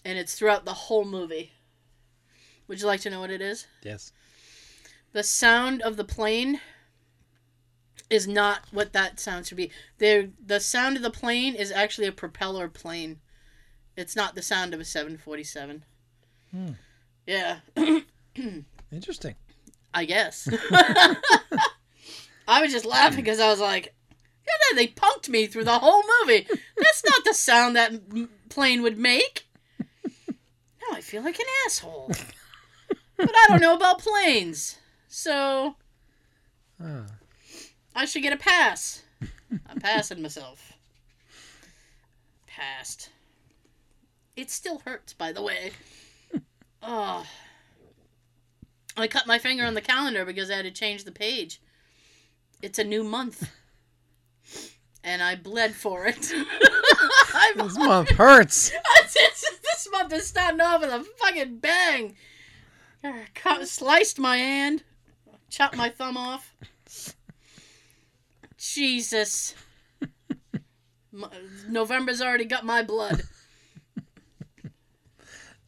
And it's throughout the whole movie. Would you like to know what it is? Yes. The sound of the plane is not what that sound should be. There the sound of the plane is actually a propeller plane. It's not the sound of a 747. Hmm. Yeah. (coughs) Interesting. I guess. (laughs) (laughs) I was just laughing because I was like, "God, they punked me through the whole movie. That's not the sound that plane would make." Now I feel like an asshole. (laughs) but I don't know about planes, so. I should get a pass. I'm passing myself. Passed. It still hurts, by the way. (laughs) Oh. I cut my finger on the calendar because I had to change the page. It's a new month. And I bled for it. (laughs) This month hurts. (laughs) this, month is starting off with a fucking bang. Cut, sliced my hand, chopped my thumb off. Jesus. M- November's already got my blood.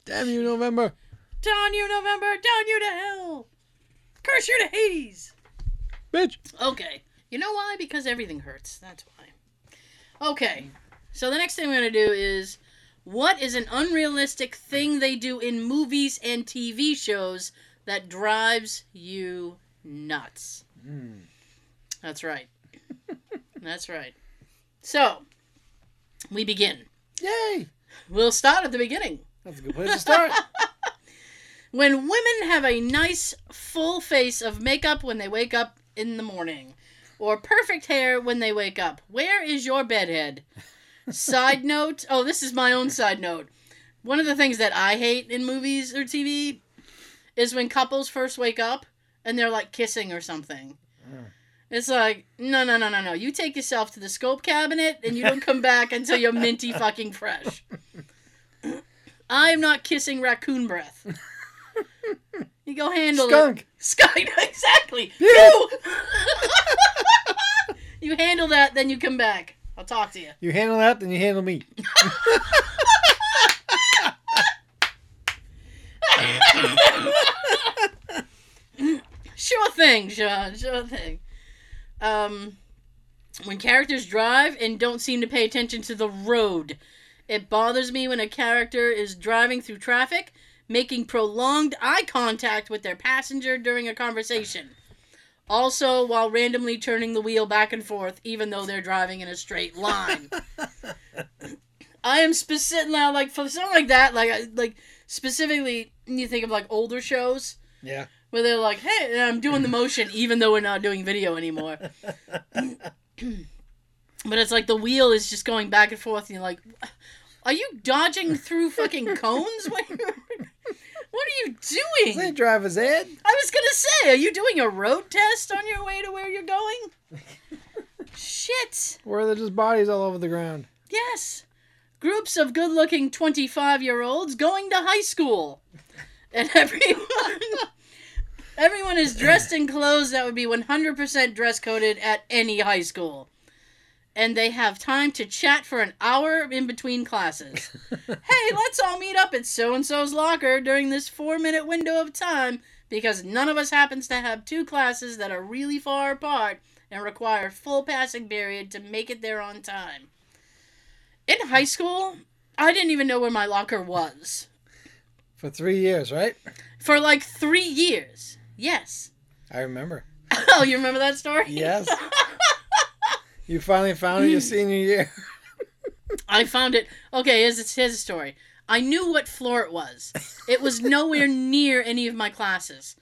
Damn you, November. Down you, November! Down you to hell! Curse you to Hades! Bitch. Okay. You know why? Because everything hurts. That's why. Okay. So the next thing we're going to do is What is an unrealistic thing they do in movies and TV shows that drives you nuts? Mm. That's right. That's right. So, we begin. Yay! We'll start at the beginning. That's a good place to start. (laughs) When women have a nice full face of makeup when they wake up in the morning, or perfect hair when they wake up, where is your bedhead? side (laughs) note oh, this is my own side note. One of the things that I hate in movies or TV is when couples first wake up and they're like kissing or something. It's like, no, no, no, no, no. You take yourself to the scope cabinet and you don't come back until you're minty fucking fresh. I'm not kissing raccoon breath. You go handle Skunk. it. Skunk, Skunk (laughs) exactly. Pew. You. (laughs) you handle that, then you come back. I'll talk to you. You handle that, then you handle me. (laughs) Sure thing, Sean. Sure thing. Um, when characters drive and don't seem to pay attention to the road, it bothers me when a character is driving through traffic, making prolonged eye contact with their passenger during a conversation. Also, while randomly turning the wheel back and forth, even though they're driving in a straight line. (laughs) I am specific now, like for something like that, like like specifically, you think of like older shows Yeah. Where they're like, "Hey, I'm doing the (laughs) motion," even though we're not doing video anymore. (clears throat) but it's like the wheel is just going back and forth, and you're like, "Are you dodging through fucking (laughs) cones? What, (laughs) what are you doing?" Say doing?" driver's ed. I was gonna say, are you doing a road test on your way to where you're going? Shit. Or are there just bodies all over the ground? Yes. Groups of good looking 25 year olds going to high school. And everyone. Everyone is dressed in clothes that would be 100% dress coded at any high school. And they have time to chat for an hour in between classes. (laughs) hey, let's all meet up at so and so's locker during this four minute window of time because none of us happens to have two classes that are really far apart and require full passing period to make it there on time. In high school, I didn't even know where my locker was. For three years, right? For like three years. Yes. I remember. (laughs) Oh, you remember that story? Yes. (laughs) You finally found it your (laughs) senior year. I found it. Okay, here's, here's a story. I knew what floor it was. It was nowhere near any of my classes.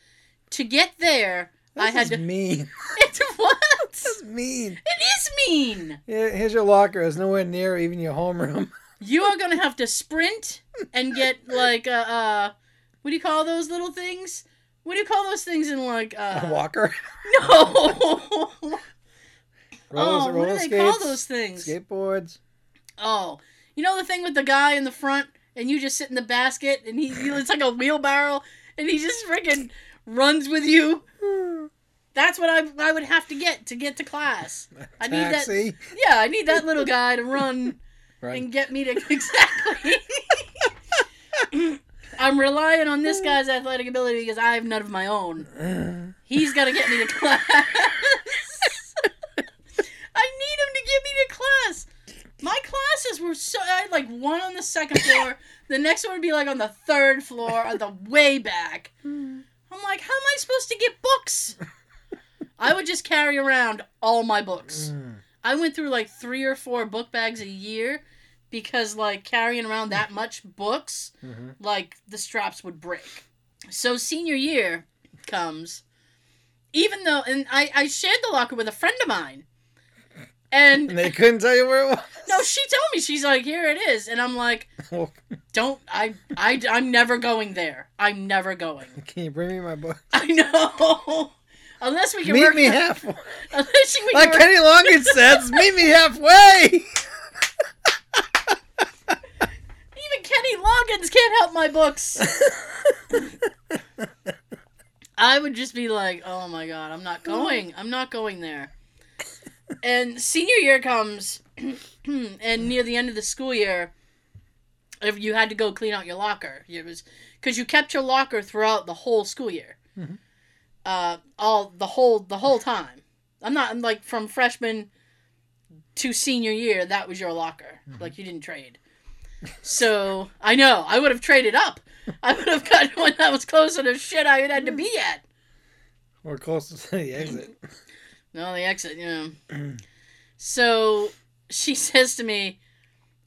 To get there, I had is to. mean. It's what? That's mean. It is mean. Here- Here's your locker. It's nowhere near even your homeroom. You are gonna have to sprint and get like uh, uh what do you call those little things? What do you call those things in like A uh (laughs) walker. no? (laughs) Rollers, oh, what roller do they skates, call those things? Skateboards. Oh, you know the thing with the guy in the front, and you just sit in the basket, and he, he it's like a wheelbarrow, and he just freaking runs with you. (sighs) That's what I I would have to get to get to class. (laughs) I need that. Taxi. Yeah, I need that little guy to run Right. and get me to exactly. I'm relying on this uh. guy's athletic ability because I have none of my own. Uh. He's got to get me to class. I need him to get me to class. My classes were so I had like one on the second floor, the next one would be like on the third floor, on the way back. Hmm. I'm like, how am I supposed to get books? I would just carry around all my books. Mm. I went through like three or four book bags a year because like carrying around that much books, Mhm. like the straps would break. So senior year comes, even though and I I shared the locker with a friend of mine, and And they couldn't tell you where it was. no, she told me she's like here it is, and I'm like don't I I I'm never going there. I'm never going. (laughs) can you bring me my book? I know. (laughs) Unless we can Meet work me halfway. (laughs) unless we can Like work- Kenny Loggins says, meet me halfway. Even (laughs) Kenny Loggins can't help my books. (laughs) I would just be like, oh my god, I'm not going. I'm not going there. And senior year comes, (clears throat) and near the end of the school year, if you had to go clean out your locker, it was because you kept your locker throughout the whole school year, Mhm. uh, all the whole the whole time. I'm not I'm like from freshman to senior year. That was your locker, like you didn't trade. So I know I would have traded up. I would have gotten one that was closer to shit I had to be at. Or closer to the exit. No, the exit, yeah. so she (laughs) says to me,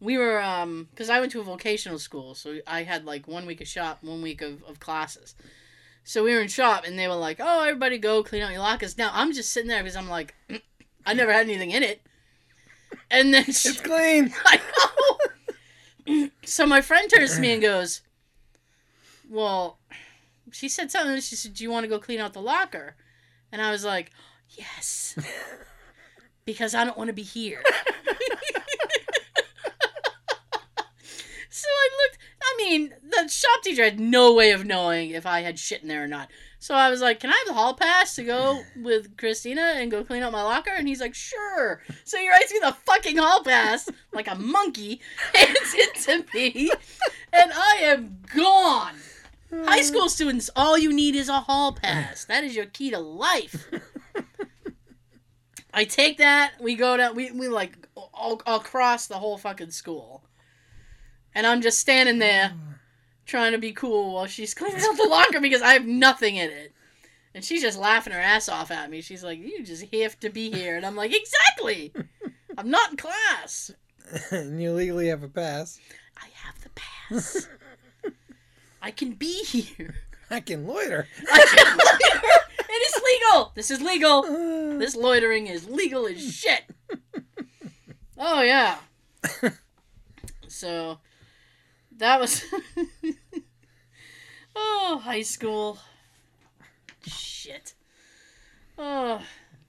we were, um, because I went to a vocational school, so I had like one week of shop, one week of, of classes. So we were in shop, and they were like, oh, everybody go clean out your lockers. Now I'm just sitting there because I'm like, "Mm, (clears throat) I never had anything in it. And then she, It's clean. (laughs) I know. So my friend turns to me and (clears throat) goes, Well, she said something. She said, Do you want to go clean out the locker? And I was like, Yes. (laughs) Because I don't want to be here. (laughs) (laughs) so I looked, I mean, the shop teacher had no way of knowing if I had shit in there or not. So I was like, Can I have the hall pass to go (laughs) with Christina and go clean out my locker? And he's like, Sure. So he writes me the fucking hall pass like a monkey, (laughs) hands it to me, and I am gone. High (sighs) school students, all you need is a hall pass. That is your key to life. (laughs) I take that, we go down, we, we like all, across the whole fucking school. And I'm just standing there trying to be cool while she's cleaning out the locker because I have nothing in it. And she's just laughing her ass off at me. She's like, You just have to be here. And I'm like, Exactly. I'm not in class. (laughs) and you legally have a pass. I have the pass. I can be here. I can loiter. I can loiter. It is legal. This is legal. Uh, (sighs) This loitering is legal as shit. Oh yeah. (laughs) So that was (laughs) Oh, high school. Shit. Oh.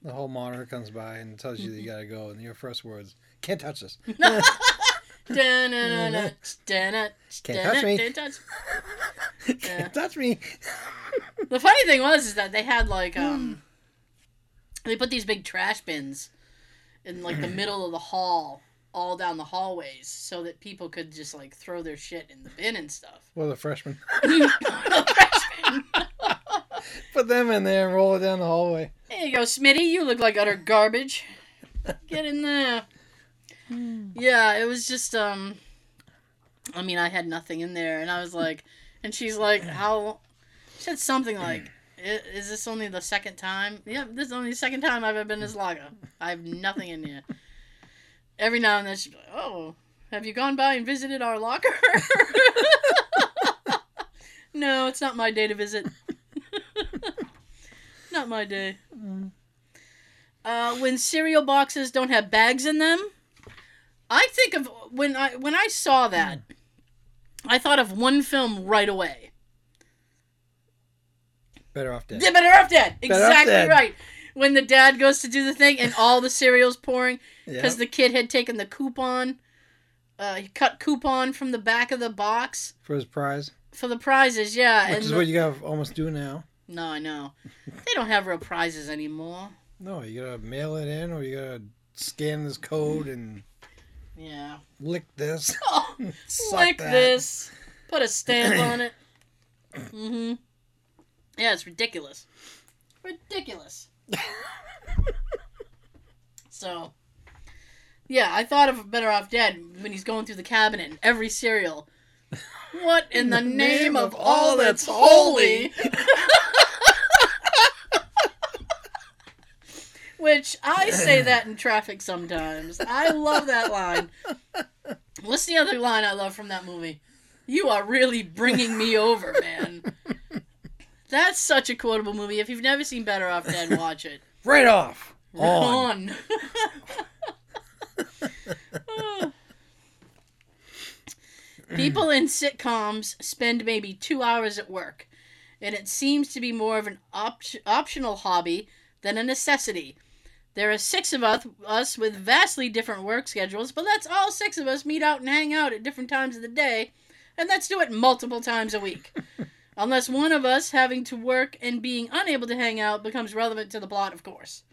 the whole monitor comes by and tells you that you (laughs) gotta go, and your first words, "Can't touch this." (laughs) Can't touch me. da-na, touch. Can't touch me. The funny thing was is that they had like um they put these big trash bins in like the (clears throat) middle of the hall, all down the hallways, so that people could just like throw their shit in the bin and stuff. Well, the freshmen. (laughs) Trash bin. (laughs) Put them in there and roll it down the hallway. there you go, Smitty. You look like utter garbage. Get in there. Yeah, it was just um. I mean, I had nothing in there, and I was like, and she's like, how? She said something like, "Is this only the second time?" Yep, this is only the second time I've ever been in this locker. I have nothing in here. Every now and then she'd be like, "Oh, have you gone by and visited our locker?" (laughs) no, it's not my day to visit. (laughs) not my day. Uh, when cereal boxes don't have bags in them, I think of when I when I saw that, I thought of one film right away. Better off dead. Yeah, Better Off Dead. Better Off Exactly Dead. right. When the dad goes to do the thing and all the cereal's pouring because the kid had taken the coupon, uh, he cut coupon from the back of the box For his prize, for the prizes. Yeah, which and is the- what you gotta almost do now. no, I know they don't have real prizes anymore. No, you gotta mail it in, or you gotta scan this code and Yeah. lick this. (laughs) Oh, lick that. this. Put a stamp (clears throat) on it. Mm-hmm. Yeah, it's ridiculous. Ridiculous. (laughs) so, yeah, I thought of Better Off Dead when he's going through the cabinet and every cereal. What in the name of all that's holy? (laughs) Which I say that in traffic sometimes. I love that line. What's the other line I love from that movie? You are really bringing me over, man. That's such a quotable movie. If you've never seen Better Off Dead, (laughs) watch it. Right off. On. On. (laughs) (sighs) People in sitcoms spend maybe two hours at work, and it seems to be more of an op- optional hobby than a necessity. There are six of us, us with vastly different work schedules, but let's all six of us meet out and hang out at different times of the day, and let's do it multiple times a week. (laughs) Unless one of us having to work and being unable to hang out becomes relevant to the plot, of course.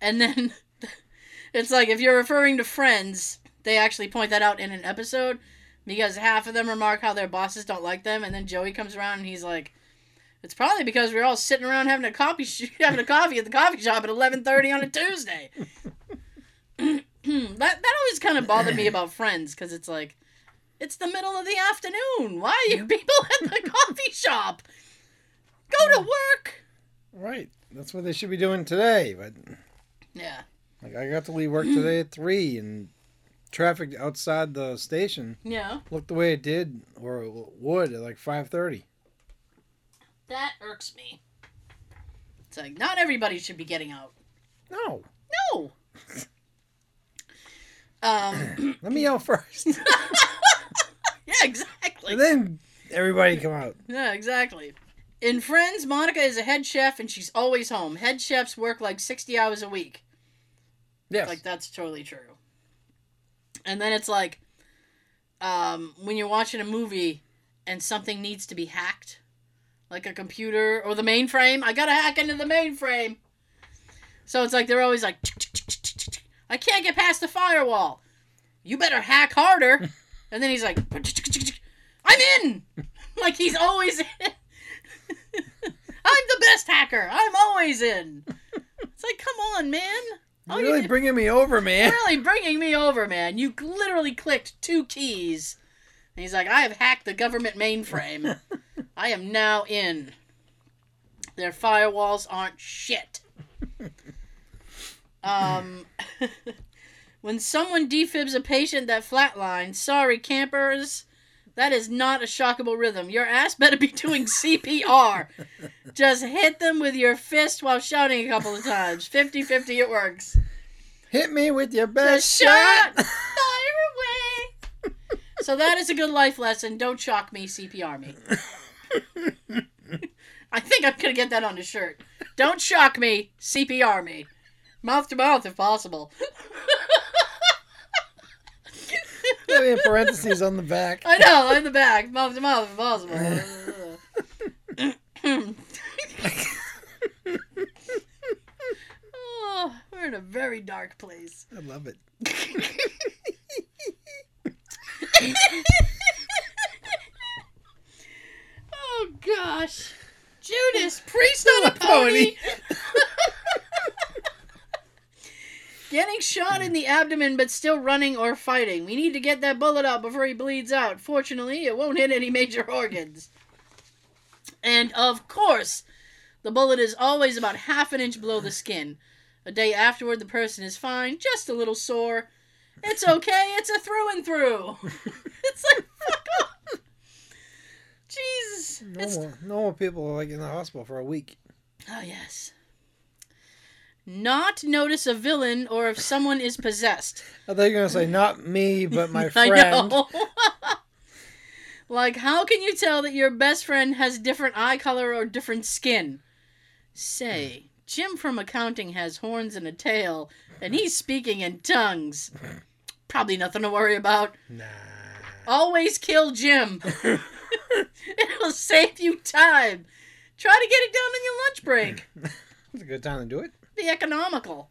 And then (laughs) it's like if you're referring to friends, they actually point that out in an episode because half of them remark how their bosses don't like them, and then Joey comes around and he's like, "It's probably because we're all sitting around having a coffee sh- (laughs) having a coffee at the coffee shop at eleven thirty on a Tuesday." (laughs) (clears throat) that that always kind of bothered me (clears throat) about Friends because it's like, it's the middle of the afternoon. Why are you people at the (laughs) coffee shop? Go to work. Right. That's what they should be doing today. But Yeah. like, I got to leave work today at three, and traffic outside the station Yeah. looked the way it did, or it would at like five thirty. That irks me. It's like not everybody should be getting out. No. No. (laughs) um. Let me out (laughs) first, (laughs) Yeah. Exactly. and then everybody come out. Yeah, exactly. In Friends, Monica is a head chef and she's always home. Head chefs work like 60 hours a week. Yes. Like, that's totally true. And then it's like, um, when you're watching a movie and something needs to be hacked, like a computer or the mainframe, I gotta hack into the mainframe. So it's like, they're always like, I can't get past the firewall. You better hack harder. (laughs) And then he's like, I'm in. (laughs) Like he's always in. (laughs) I'm the best hacker. I'm always in. It's like, come on, man. You're you really did- bringing me over, man. really bringing me over, man. You literally clicked two keys. And he's like, I have hacked the government mainframe. (laughs) I am now in. Their firewalls aren't shit. Um, when someone defibs a patient that flatlines, sorry, campers, that is not a shockable rhythm. Your ass better be doing (laughs) CPR. Just hit them with your fist while shouting a couple of times. 50 50 it works. Hit me with your The best shot! shot. (laughs) Fire away! so that is a good life lesson. Don't shock me, CPR me. (laughs) I think I'm gonna get that on the shirt. Don't shock me, CPR me. Mouth to mouth if possible. (laughs) Me in parentheses on the back. I know, in the back. Mouth to mouth if possible. oh, we're in a very dark place. I love it. oh gosh. Judas, priest on a pony. (laughs) Getting shot in the abdomen but still running or fighting. We need to get that bullet out before he bleeds out. Fortunately, it won't hit any major (laughs) organs. And of course, the bullet is always about half an inch below the skin. A day afterward, the person is fine, just a little sore. It's (laughs) okay, it's a through and through. (laughs) it's like, fuck off. Jesus. It's Normal, normal people are like in the hospital for a week. Oh, yes. Not notice a villain or if someone is possessed. I thought you were gonna say not me, but my (laughs) friend. (laughs) like, how can you tell that your best friend has different eye color or different skin? Say, Jim from accounting has horns and a tail, and he's speaking in tongues. Probably nothing to worry about. Nah. Always kill Jim. (laughs) It'll save you time. Try to get it done on your lunch break. It's a good time to do it. Be economical.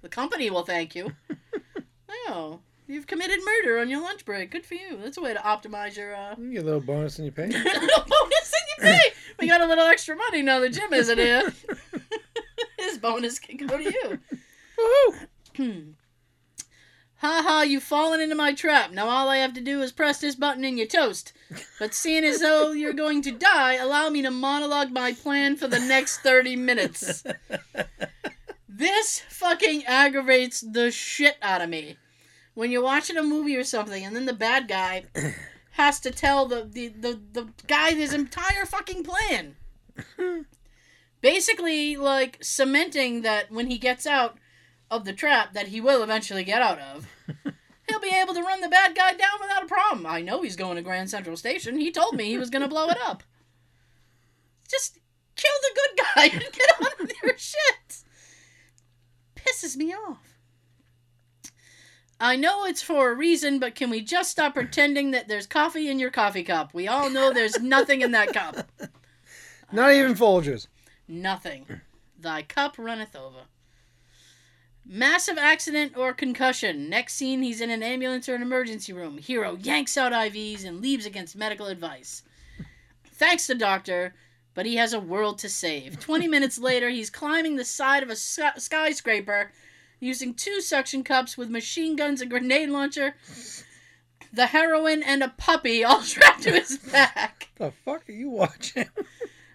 The company will thank you. (laughs) oh, you've committed murder on your lunch break. Good for you. That's a way to optimize your uh, You get a little bonus in your pay. (laughs) bonus in your pay. We got a little extra money now that Jim isn't here. (laughs) His bonus can go to you. Woohoo! (clears throat) Ha ha, you've fallen into my trap. Now all I have to do is press this button and you're toast. But seeing as though you're going to die, allow me to monologue my plan for the next 30 minutes. This fucking aggravates the shit out of me. When you're watching a movie or something and then the bad guy (clears throat) has to tell the, the, the, the guy his entire fucking plan. (laughs) Basically, like, cementing that when he gets out of the trap that he will eventually get out of, (laughs) he'll be able to run the bad guy down without a problem. I know he's going to Grand Central Station. He told me he was going to blow it up. Just kill the good guy and get on with your shit. Pisses me off. I know it's for a reason, but can we just stop pretending that there's coffee in your coffee cup? We all know there's nothing in that cup. (laughs) Not even Folgers. Nothing. Thy cup runneth over. Massive accident or concussion. Next scene, he's in an ambulance or an emergency room. Hero yanks out IVs and leaves against medical advice. Thanks to doctor, but he has a world to save. 20 (laughs) minutes later, he's climbing the side of a sky- skyscraper using two suction cups with machine guns, a grenade launcher, the heroine, and a puppy all (laughs) strapped to his back. The fuck are you watching?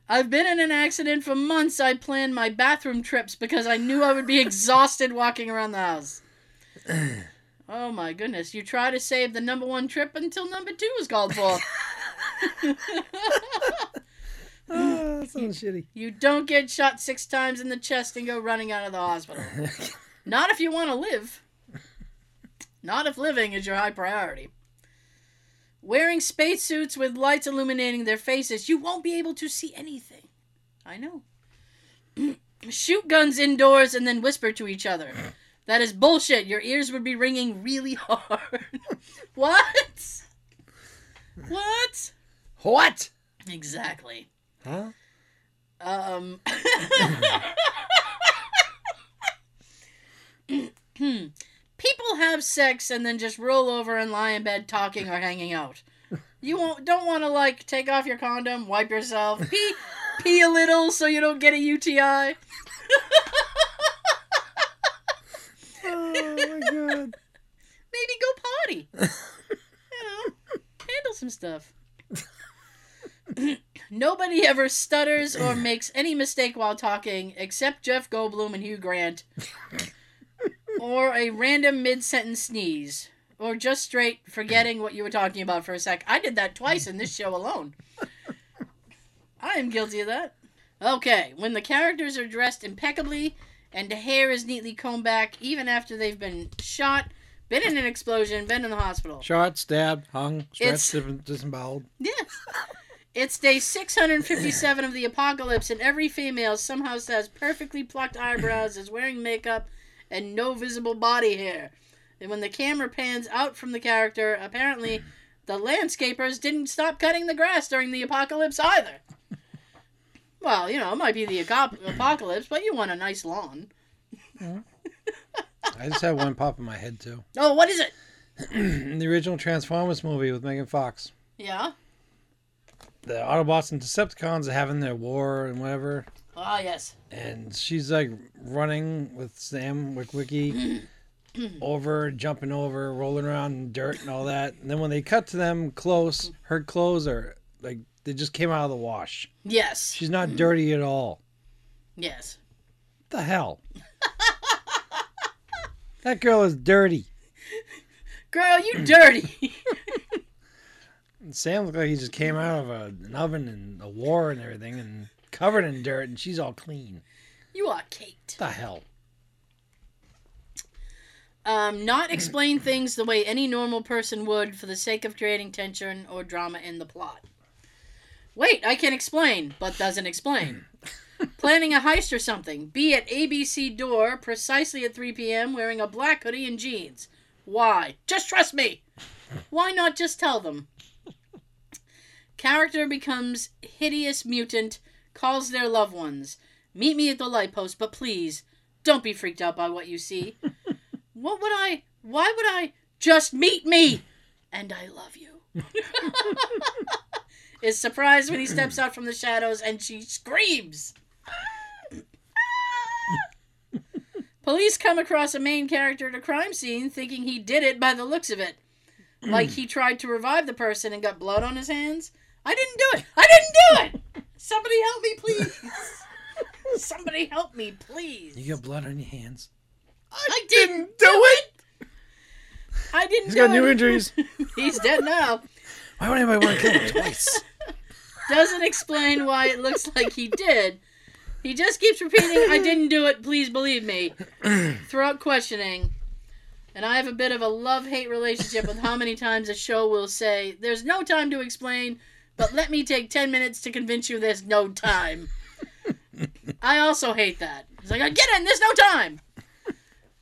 I've been in an accident for months. I planned my bathroom trips because I knew I would be (laughs) exhausted walking around the house. (clears throat) Oh my goodness. You try to save the number one trip until number two is called for. Oh, (sighs) that sounds shitty. you don't get shot six times in the chest and go running out of the hospital. (laughs) Not if you want to live. Not if living is your high priority. Wearing spacesuits with lights illuminating their faces, you won't be able to see anything. I know. (clears throat) Shoot guns indoors and then whisper to each other. That is bullshit. Your ears would be ringing really hard. (laughs) what? What? what? Exactly. Huh? Um. (laughs) People have sex and then just roll over and lie in bed talking or hanging out. You won't, don't want to like take off your condom, wipe yourself, pee, pee a little so you don't get a UTI. Oh my god. Maybe go potty. you know, handle some stuff. Nobody ever stutters or makes any mistake while talking except Jeff Goldblum and Hugh Grant. or a random mid sentence sneeze. Or just straight forgetting what you were talking about for a sec. I did that twice in this show alone. I am guilty of that. Okay, when the characters are dressed impeccably and the hair is neatly combed back even after they've been shot, been in an explosion, been in the hospital. Shot, stabbed, hung, stretched, dis- disemboweled. Yes. It's day 657 of the apocalypse, and every female somehow has perfectly plucked eyebrows, is wearing makeup, and no visible body hair. And when the camera pans out from the character, apparently the landscapers didn't stop cutting the grass during the apocalypse either. Well, you know, it might be the apocalypse, but you want a nice lawn. (laughs) I just had one pop in my head too. Oh, what is it? (clears throat) The original Transformers movie with Megan Fox, Yeah? The Autobots and Decepticons are having their war and whatever, Ah, yes. and she's like running with Sam Witwicky (clears throat) over, jumping over, rolling around in dirt and all that. And then when they cut to them close, her clothes are like they just came out of the wash. Yes. She's not dirty at all. Yes. What the hell? (laughs) that girl is dirty. Girl, you dirty. (laughs) Sam looked like he just came out of a, an oven and a war and everything and covered in dirt, and she's all clean. you are caked. What the hell? Um, not explain things the way any normal person would for the sake of creating tension or drama in the plot. Wait, I can explain, but doesn't explain. (laughs) Planning a heist or something. Be at ABC door precisely at 3 p.m. wearing a black hoodie and jeans. Why? Just trust me! Why not just tell them? Character becomes hideous mutant, calls their loved ones. Meet me at the light post, but please, don't be freaked out by what you see. (laughs) What would I? Why would I? Just meet me, and I love you. (laughs) Is surprised when he steps out from the shadows and she screams. (laughs) Police come across a main character at a crime scene thinking he did it by the looks of it. Like he tried to revive the person and got blood on his hands. I didn't do it! I didn't do it! Somebody help me, please! (laughs) Somebody help me, please! You got blood on your hands. I didn't do it. I didn't He's do got it. new injuries. (laughs) He's dead now. Why would anybody want to kill him twice? Doesn't explain why it looks like he did. He just keeps repeating, "I didn't do it. Please believe me," (clears throat) throughout questioning. And I have a bit of a love-hate relationship with how many times a show will say, "There's no time to explain," but let me take ten minutes to convince you there's no time. I also hate that. He's like, "I get in. There's no time."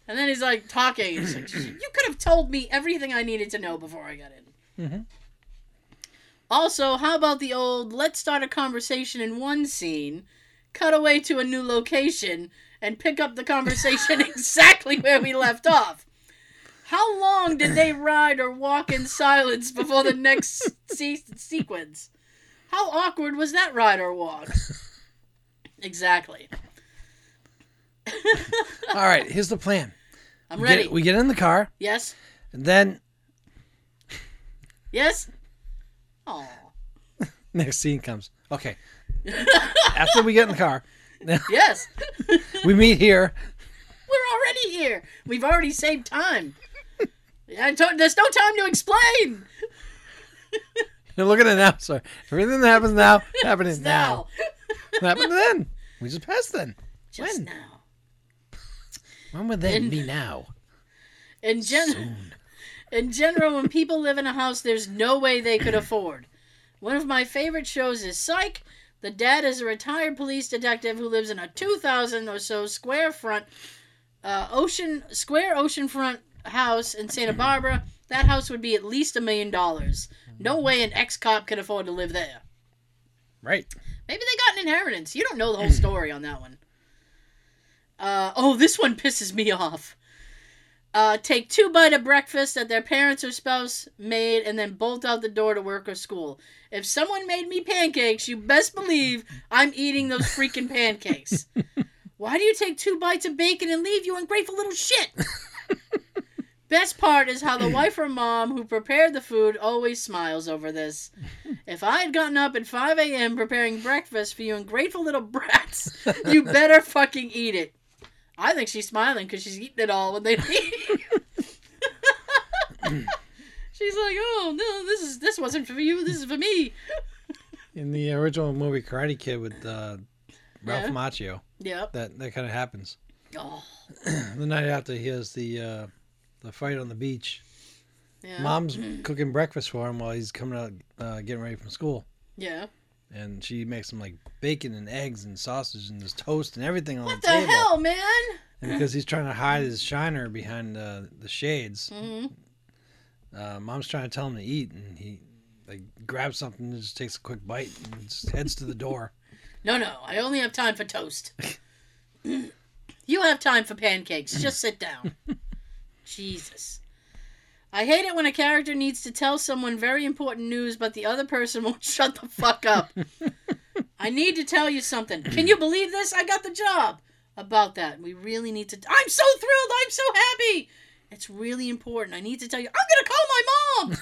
And then he's like talking. He's like, you could have told me everything I needed to know before I got in. Mhm. Also, how about the old let's start a conversation in one scene, cut away to a new location, and pick up the conversation (laughs) exactly where we left off? How long did they ride or walk in silence before the next (laughs) se- sequence? How awkward was that ride or walk? Exactly. (laughs) All right, here's the plan. I'm we ready. Get, we get in the car, yes. and then Yes. Oh. (laughs) next scene comes. Okay. After we get in the car, Yes. we meet here. We're already here. We've already saved time. Told, there's no time to explain. (laughs) You're looking at it now, sir. Everything that happens now, (laughs) happening now. now. (laughs) happened then. We just passed then. Just When? now. When would that In- be now? In gen- in general, when people live in a house there's no way they could (clears throat) afford. One of my favorite shows is Psych. The dad is a retired police detective who lives in a 2,000 or so square front, uh, ocean square oceanfront house in Santa Barbara. That house would be at least a million dollars. No way an ex cop could afford to live there. Right. Maybe they got an inheritance. You don't know the whole story on that one. Uh, oh, this one pisses me off. Uh, take two bite of breakfast that their parents or spouse made and then bolt out the door to work or school. If someone made me pancakes, you best believe I'm eating those freaking pancakes. (laughs) Why do you take two bites of bacon and leave, you ungrateful little shit? (laughs) Best part is how the (clears throat) wife or mom who prepared the food always smiles over this. (laughs) If I had gotten up at 5 a.m. preparing breakfast for you ungrateful little brats, you better (laughs) fucking eat it. I think she's smiling because she's eating it all when they leave. (laughs) she's like, "Oh no, this is this wasn't for you. This is for me." In the original movie Karate Kid with uh, Ralph Yeah. Macchio, yeah, that that kind of happens. Oh, (clears throat) the night after he has the uh, the fight on the beach, yeah. mom's (clears throat) cooking breakfast for him while he's coming out uh, getting ready from school, Yeah. and she makes him like bacon and eggs and sausage and this toast and everything on What the the table. What the hell, man? And because he's trying to hide his shiner behind uh, the shades, hmm uh, mom's trying to tell him to eat, and he like grabs something and just takes a quick bite and just heads to the door. (laughs) No, no, I only have time for toast. (laughs) (clears throat) you have time for pancakes. Just sit down. (laughs) Jesus. I hate it when a character needs to tell someone very important news, but the other person (laughs) won't shut the fuck up. (laughs) I need to tell you something. Can you believe this? I got the job. About that, we really need to. I'm so thrilled. I'm so happy. It's really important. I need to tell you. I'm gonna call my mom.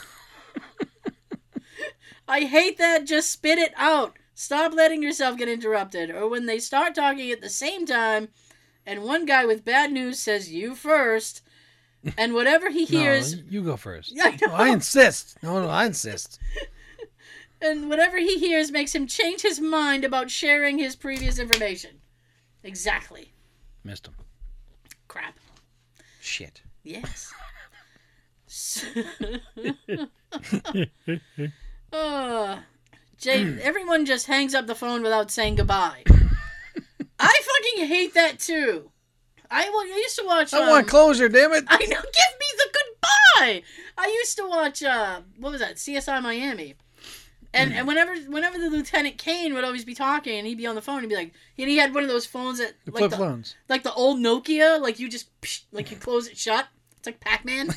(laughs) I hate that. Just spit it out. Stop letting yourself get interrupted. Or when they start talking at the same time, and one guy with bad news says you first, and whatever he hears, No, you go first. Yeah, I. No, I insist. No, no, I insist. (laughs) and whatever he hears makes him change his mind about sharing his previous information. Exactly. Missed him. Crap. Shit. Yes. (laughs) (laughs) uh, Jay, (clears throat) everyone just hangs up the phone without saying goodbye. I fucking hate that too. I, I used to watch. I um, want closure, damn it. (laughs) I know. Give me the goodbye. I used to watch. Uh, what was that? CSI Miami. And, and whenever whenever the Lieutenant Caine would always be talking and he'd be on the phone, he'd be like, and he had one of those phones that The like flip the, phones. like the old Nokia, like you just psh, like you close it shut. It's like Pac Man. (laughs)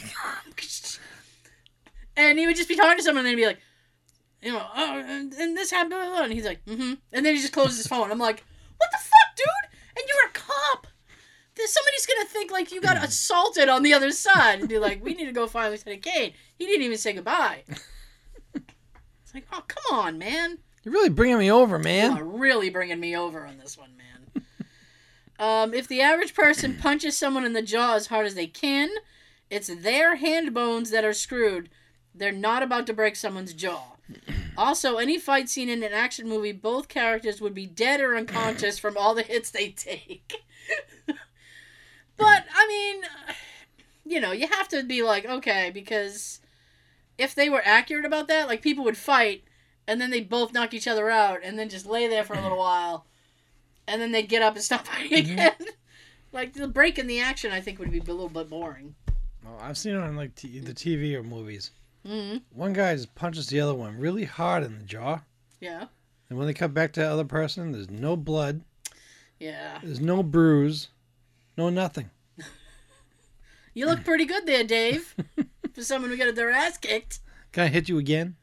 (laughs) and he would just be talking to someone, and they'd be like, you know, oh, and, and this happened, blah, blah, blah," and he's like, mm-hmm, and then he just closes his phone. I'm like, what the fuck, dude? And you're a cop. There's somebody's gonna think like you got assaulted on the other side and be like, we need to go find Lieutenant Caine. He didn't even say goodbye. (laughs) It's like, oh come on, man. You're really bringing me over, man. You are really bringing me over on this one, man. um, if the average person punches someone in the jaw as hard as they can, it's their hand bones that are screwed. They're not about to break someone's jaw. Also, any fight scene in an action movie, both characters would be dead or unconscious from all the hits they take. (laughs) but, I mean, you know, you have to be like, okay, because if they were accurate about that, like people would fight and then they'd both knock each other out and then just lay there for a little (clears throat) while and then they'd get up and stop fighting again. (laughs) like the break in the action, I think would be a little bit boring. Well, I've seen it on like t- the TV or movies. hmm One guy just punches the other one really hard in the jaw, Yeah, and when they cut back to the other person, there's no blood, yeah. there's no bruise, no nothing. (laughs) You look pretty good there, Dave, (laughs) for someone who got their ass kicked, Can I hit you again?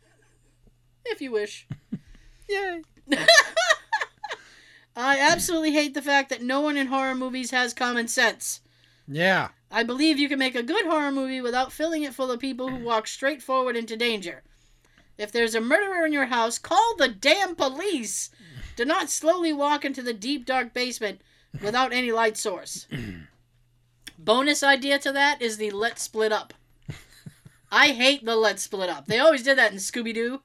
if you wish. (laughs) Yay! I absolutely hate the fact that no one in horror movies has common sense. Yeah. I believe you can make a good horror movie without filling it full of people who walk straight forward into danger. If there's a murderer in your house, call the damn police. Do not slowly walk into the deep, dark basement without any light source. (clears throat) Bonus idea to that is the let's split up. I hate the let's split up. They always did that in Scooby Doo.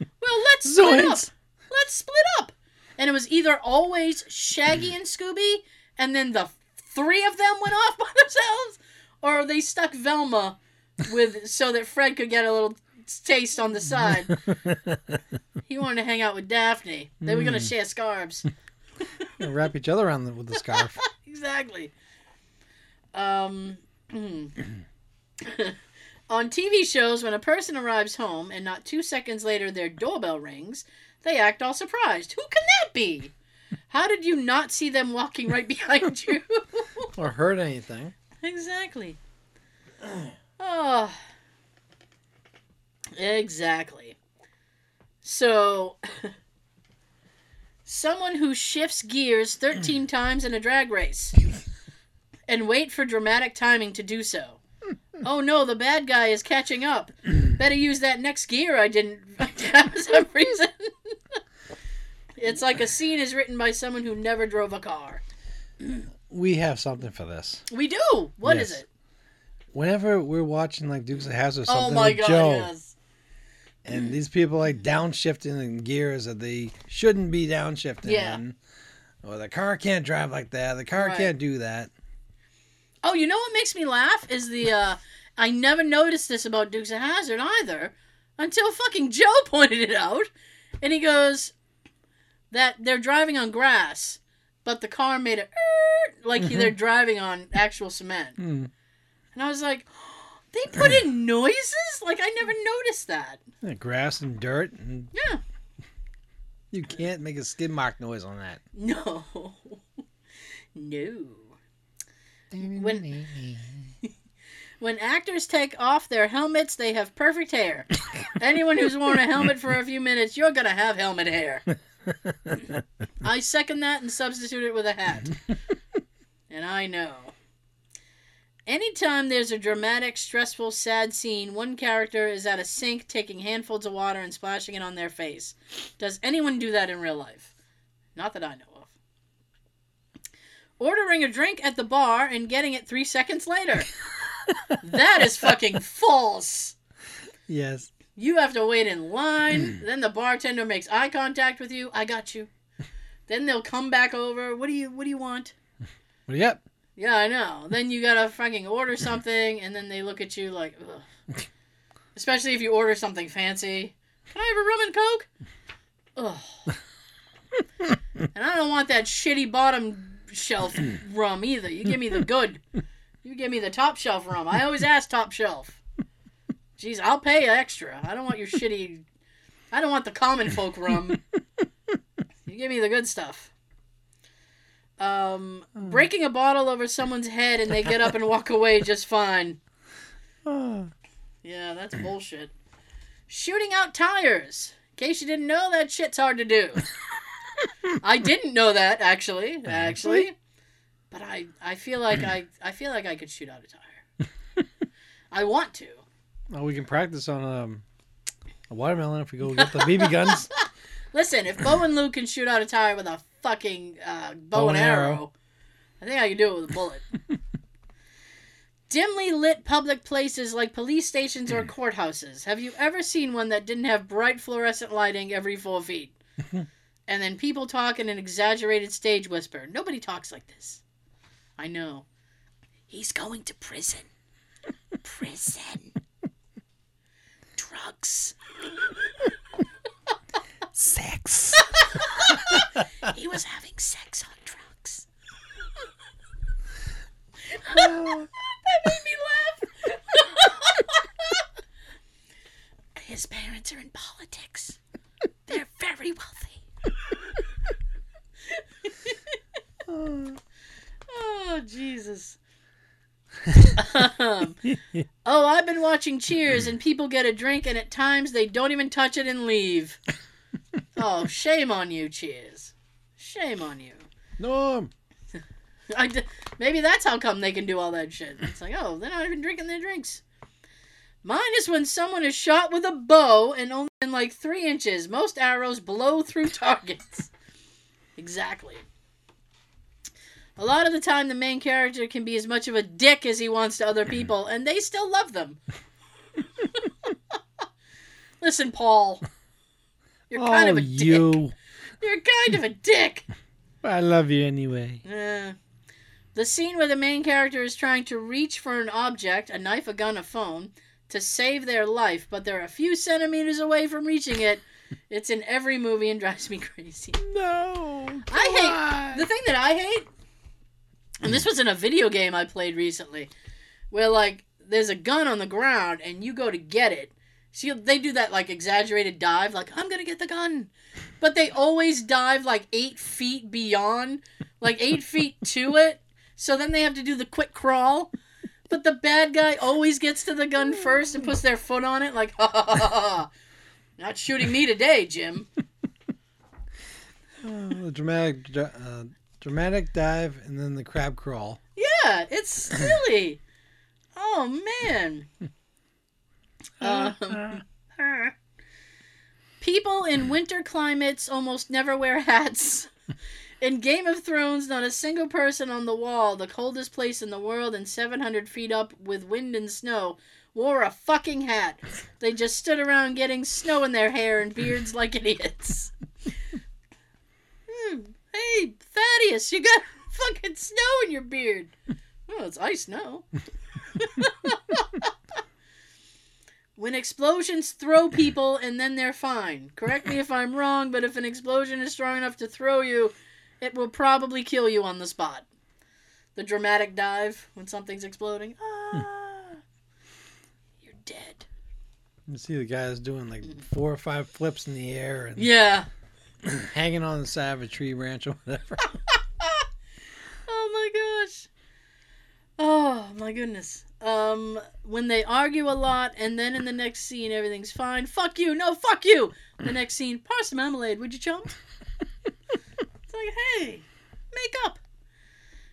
Well, let's (laughs) split up. Let's split up. And it was either always Shaggy and Scooby, and then the three of them went off (laughs) by themselves, or they stuck Velma with so that Fred could get a little taste on the side. (laughs) He wanted to hang out with Daphne. They were gonna hmm. share scarves. Wrap each other around the, with the scarf. (laughs) exactly. Um, (clears throat) on TV shows, when a person arrives home and not two seconds later their doorbell rings, they act all surprised. Who can that be? How did you not see them walking right behind you? (laughs) or hurt anything. exactly. Oh. Exactly. So, (laughs) someone who shifts gears 13 hmm. times in a drag race and wait for dramatic timing to do so. Oh no, the bad guy is catching up. Hmm. Better use that next gear I didn't (laughs) have for some reason. it's like a scene is written by someone who never drove a car. We have something for this. We do. What is Yes. it? Whenever we're watching like Dukes of Hazzard or Oh something my with god, Joe, yes. And these people like downshifting in gears that they shouldn't be downshifting Yeah. in. Or the car can't drive like that. The car Right. can't do that. Oh, you know what makes me laugh is the uh I never noticed this about Dukes of Hazzard either until fucking Joe (laughs) pointed it out, and he goes that they're driving on grass, but the car made a "Er," (laughs) like they're driving on actual cement, Hmm. and I was like, they put in noises like I never noticed that. Yeah, Grass and dirt, and Yeah, you can't make a skid mark noise on that. no, (laughs) no. When (laughs) when actors take off their helmets, they have perfect hair. (laughs) Anyone who's worn a helmet for a few minutes, you're gonna have helmet hair. I second that and substitute it with a hat. and I know. Anytime there's a dramatic, stressful, sad scene, one character is at a sink taking handfuls of water and splashing it on their face. Does anyone do that in real life? Not that I know of. Ordering a drink at the bar and getting it three seconds later. (laughs) that is fucking false. yes. You have to wait in line. then the bartender makes eye contact with you. I got you. Then they'll come back over. What do you What do you want? Well, yep. Yeah, I know. Then you gotta fucking order something, and then they look at you like, Ugh. especially if you order something fancy. Can I have a rum and coke? Ugh. and I don't want that shitty bottom shelf rum either. You give me the good. You give me the top shelf rum. I always ask top shelf. Jeez, I'll pay extra. I don't want your shitty. I don't want the common folk rum. You give me the good stuff. Um, breaking a bottle over someone's head and they get up and walk away just fine. Oh, (sighs) Yeah, that's bullshit. Shooting out tires. In case you didn't know, that shit's hard to do. (laughs) I didn't know that actually, actually, but I I feel like I I feel like I could shoot out a tire. (laughs) I want to. well, we can practice on um, a watermelon if we go get the BB guns. (laughs) Listen, if Bo and Luke can shoot out a tire with a fucking uh, bow, and arrow, I think I can do it with a bullet. (laughs) Dimly lit public places like police stations or courthouses. Have you ever seen one that didn't have bright fluorescent lighting every four feet? (laughs) and then people talk in an exaggerated stage whisper. Nobody talks like this. I know. He's going to prison. (laughs) Prison. Drugs. Sex. He was having sex on drugs. Oh, that made me laugh. His parents are in politics. They're very wealthy. oh, Jesus. Um, oh, I've been watching Cheers, and people get a drink, and at times they don't even touch it and leave. Oh, shame on you, Cheers. Shame on you. Norm. (laughs) I d- maybe that's how come they can do all that shit. It's like, oh, they're not even drinking their drinks. Mine is when someone is shot with a bow and only in like three inches. Most arrows blow through (laughs) targets. exactly. A lot of the time, the main character can be as much of a dick as he wants to other (clears throat) people, and they still love them. (laughs) Listen, Paul. You're kind of oh, a dick. you. You're kind of a dick. (laughs) I love you anyway. Uh, the scene where the main character is trying to reach for an object, a knife, a gun, a phone, to save their life, but they're a few centimeters away from reaching it. (laughs) It's in every movie and drives me crazy. No. I hate the thing that I hate, and this was in a video game I played recently, where like there's a gun on the ground and you go to get it. See, they do that like exaggerated dive, like I'm gonna get the gun, but they always dive like eight feet beyond, like eight (laughs) feet to it. So then they have to do the quick crawl. But the bad guy always gets to the gun (laughs) first and puts their foot on it, like ha ha ha ha. ha. Not shooting me today, Jim. (laughs) Oh, the dramatic, uh, dramatic dive and then the crab crawl. Yeah, it's silly. Oh man. Um, (laughs) people in winter climates almost never wear hats. In Game of Thrones, not a single person on the wall, the coldest place in the world and 700 feet up with wind and snow, wore a fucking hat. They just stood around getting snow in their hair and beards like idiots. (laughs) Hmm, hey, Thaddeus, you got (laughs) fucking snow in your beard. Oh, it's ice now. When explosions throw people and then they're fine. Correct me if I'm wrong, but if an explosion is strong enough to throw you, it will probably kill you on the spot. The dramatic dive when something's exploding. Ah, you're dead. You see the guys doing like four or five flips in the air and Yeah. (clears throat) hanging on the side of a tree branch or whatever. (laughs) oh my gosh. Oh my goodness. Um, when they argue a lot and then in the next scene everything's fine. Fuck you. No, fuck you. The next scene, pass the marmalade, would you chump? it's like, hey, make up.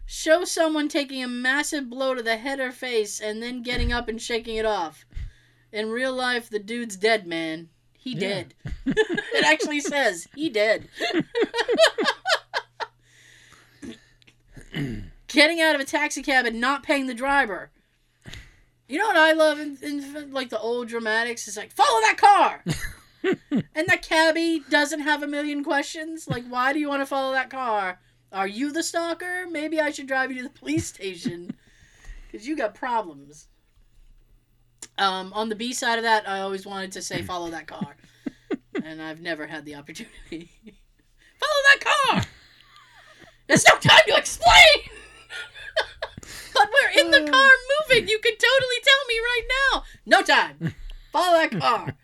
Show someone taking a massive blow to the head or face and then getting up and shaking it off. In real life, the dude's dead, man. He Yeah. dead. (laughs) it actually says he dead. (laughs) Getting out of a taxi cab and not paying the driver. You know what I love in, in like the old dramatics? It's like follow that car, (laughs) and the cabbie doesn't have a million questions. Like, why do you want to follow that car? Are you the stalker? Maybe I should drive you to the police station (laughs) because you got problems. Um, on the B side of that, I always wanted to say follow that car, (laughs) and I've never had the opportunity. follow that car. There's no time to explain. but we're in the car moving. You can totally tell me right now. No time. Follow that car.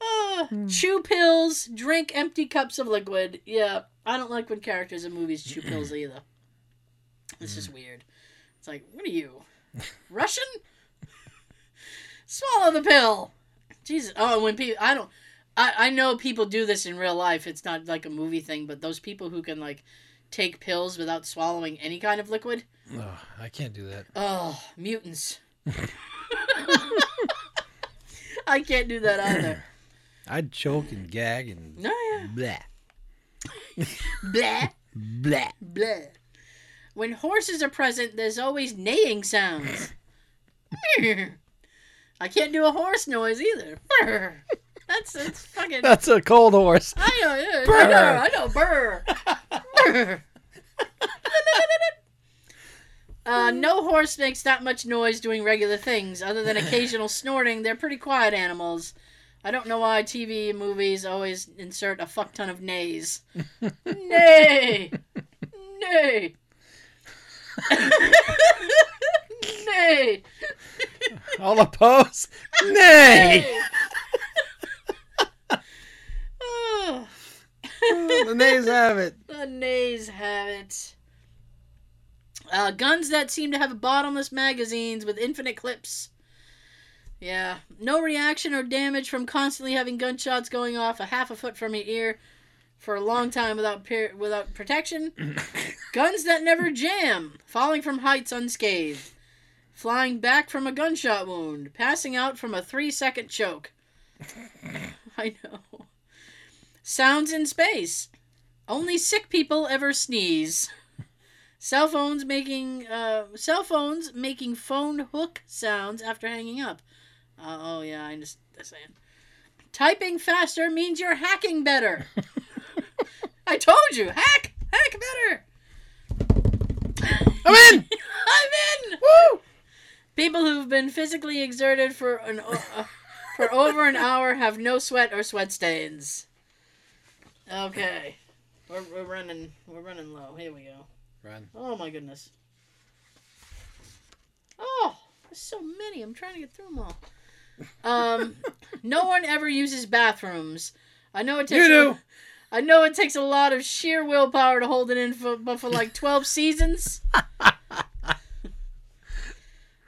Uh, (laughs) chew pills, drink empty cups of liquid. Yeah, I don't like when characters in movies chew pills either. It's just weird. It's like, what are you, Russian? Swallow the pill. Jesus. Oh, when people, I don't, I, I know people do this in real life. It's not like a movie thing, but those people who can like take pills without swallowing any kind of liquid. oh, I can't do that. Oh, mutants. (laughs) I can't do that either. (clears throat) I'd choke and gag and No, yeah. blah, (laughs) (laughs) Blah, blah. blah. When horses are present, there's always neighing sounds. I can't do a horse noise either. That's that's fucking. That's a cold horse. I know, yeah, Brr. I know, burr. Brr. (laughs) Uh, no horse makes that much noise doing regular things, other than occasional (laughs) snorting. They're pretty quiet animals. I don't know why TV movies always insert a fuck ton of neighs. Nay! Nay! (laughs) Nay! All opposed? Nay! Nay! Oh. the nays have it. (laughs) The nays have it. Uh, guns that seem to have bottomless magazines with infinite clips. Yeah. No reaction or damage from constantly having gunshots going off a half a foot from your ear. for a long time without per- without protection. (laughs) Guns that never jam, falling from heights unscathed, flying back from a gunshot wound, passing out from a three second choke. (laughs) I know. Sounds in space. Only sick people ever sneeze. Cell phones making uh, cell phones making phone hook sounds after hanging up. Uh, oh yeah, I understand. Typing faster means you're hacking better. (laughs) I told you, hack, hack better. I'm in. (laughs) I'm in. Woo! People who've been physically exerted for an uh, for over an hour have no sweat or sweat stains. Okay, we're, we're running we're running low. Here we go. Run. Oh my goodness. Oh, there's so many. I'm trying to get through them all. Um, no (laughs) one ever uses bathrooms. I know it takes. You do. A, I know it takes a lot of sheer willpower to hold it in, for, but for like 12 (laughs) seasons. (laughs)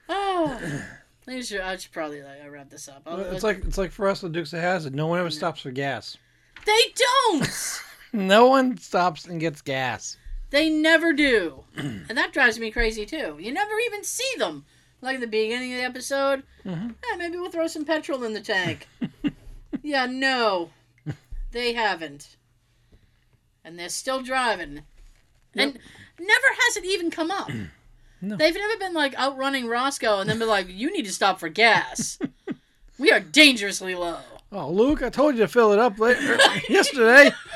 oh, I should, I should probably like, wrap this up. I'll- It's like it's like for us, the Dukes of Hazzard. No one ever stops for gas. They don't. (laughs) No one stops and gets gas. They never do. (clears throat) and that drives me crazy too. You never even see them. Like the beginning of the episode, Mhm. "Eh, maybe we'll throw some petrol in the tank. (laughs) yeah, no. They haven't. And they're still driving. And never has it even come up. (clears throat) No. They've never been like outrunning Roscoe and then be like, you need to stop for gas. we are dangerously low. Oh, Luke, I told you to fill it up later (laughs) yesterday. (laughs)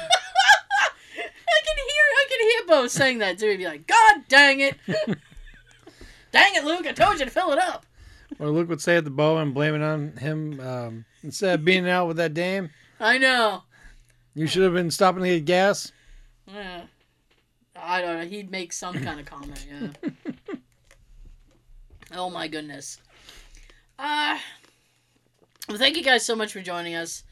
I can hear I can hear Bo saying that too. He'd be like, God dang it. (laughs) dang it, Luke, I told you to fill it up. Or Luke would say at the bow and blame it on him um, instead of being out with that dame. I know. You should have been stopping to get gas. Yeah. I don't know. He'd make some kind of comment, yeah. oh my goodness. Uh well, thank you guys so much for joining us.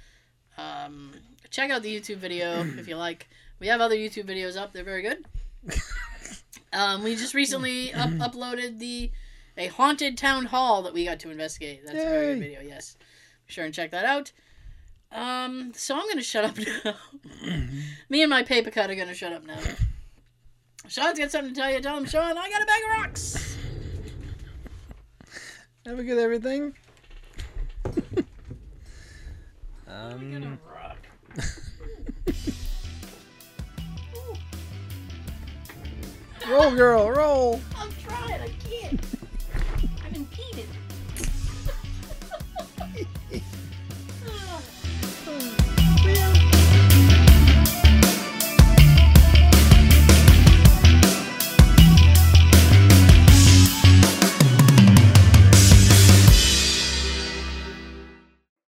Um, check out the YouTube video if you like. We have other YouTube videos up. They're very good. (laughs) Um, we just recently up- (laughs) uploaded the a haunted town hall that we got to investigate. That's a very good video. Yes, be sure and check that out. Um, so I'm gonna shut up (laughs) now. Me and my paper cut are gonna shut up now. Sean's got something to tell you. Tell him, Sean. I got a bag of rocks. Have a good everything. I got a Um, rock. roll, girl, roll.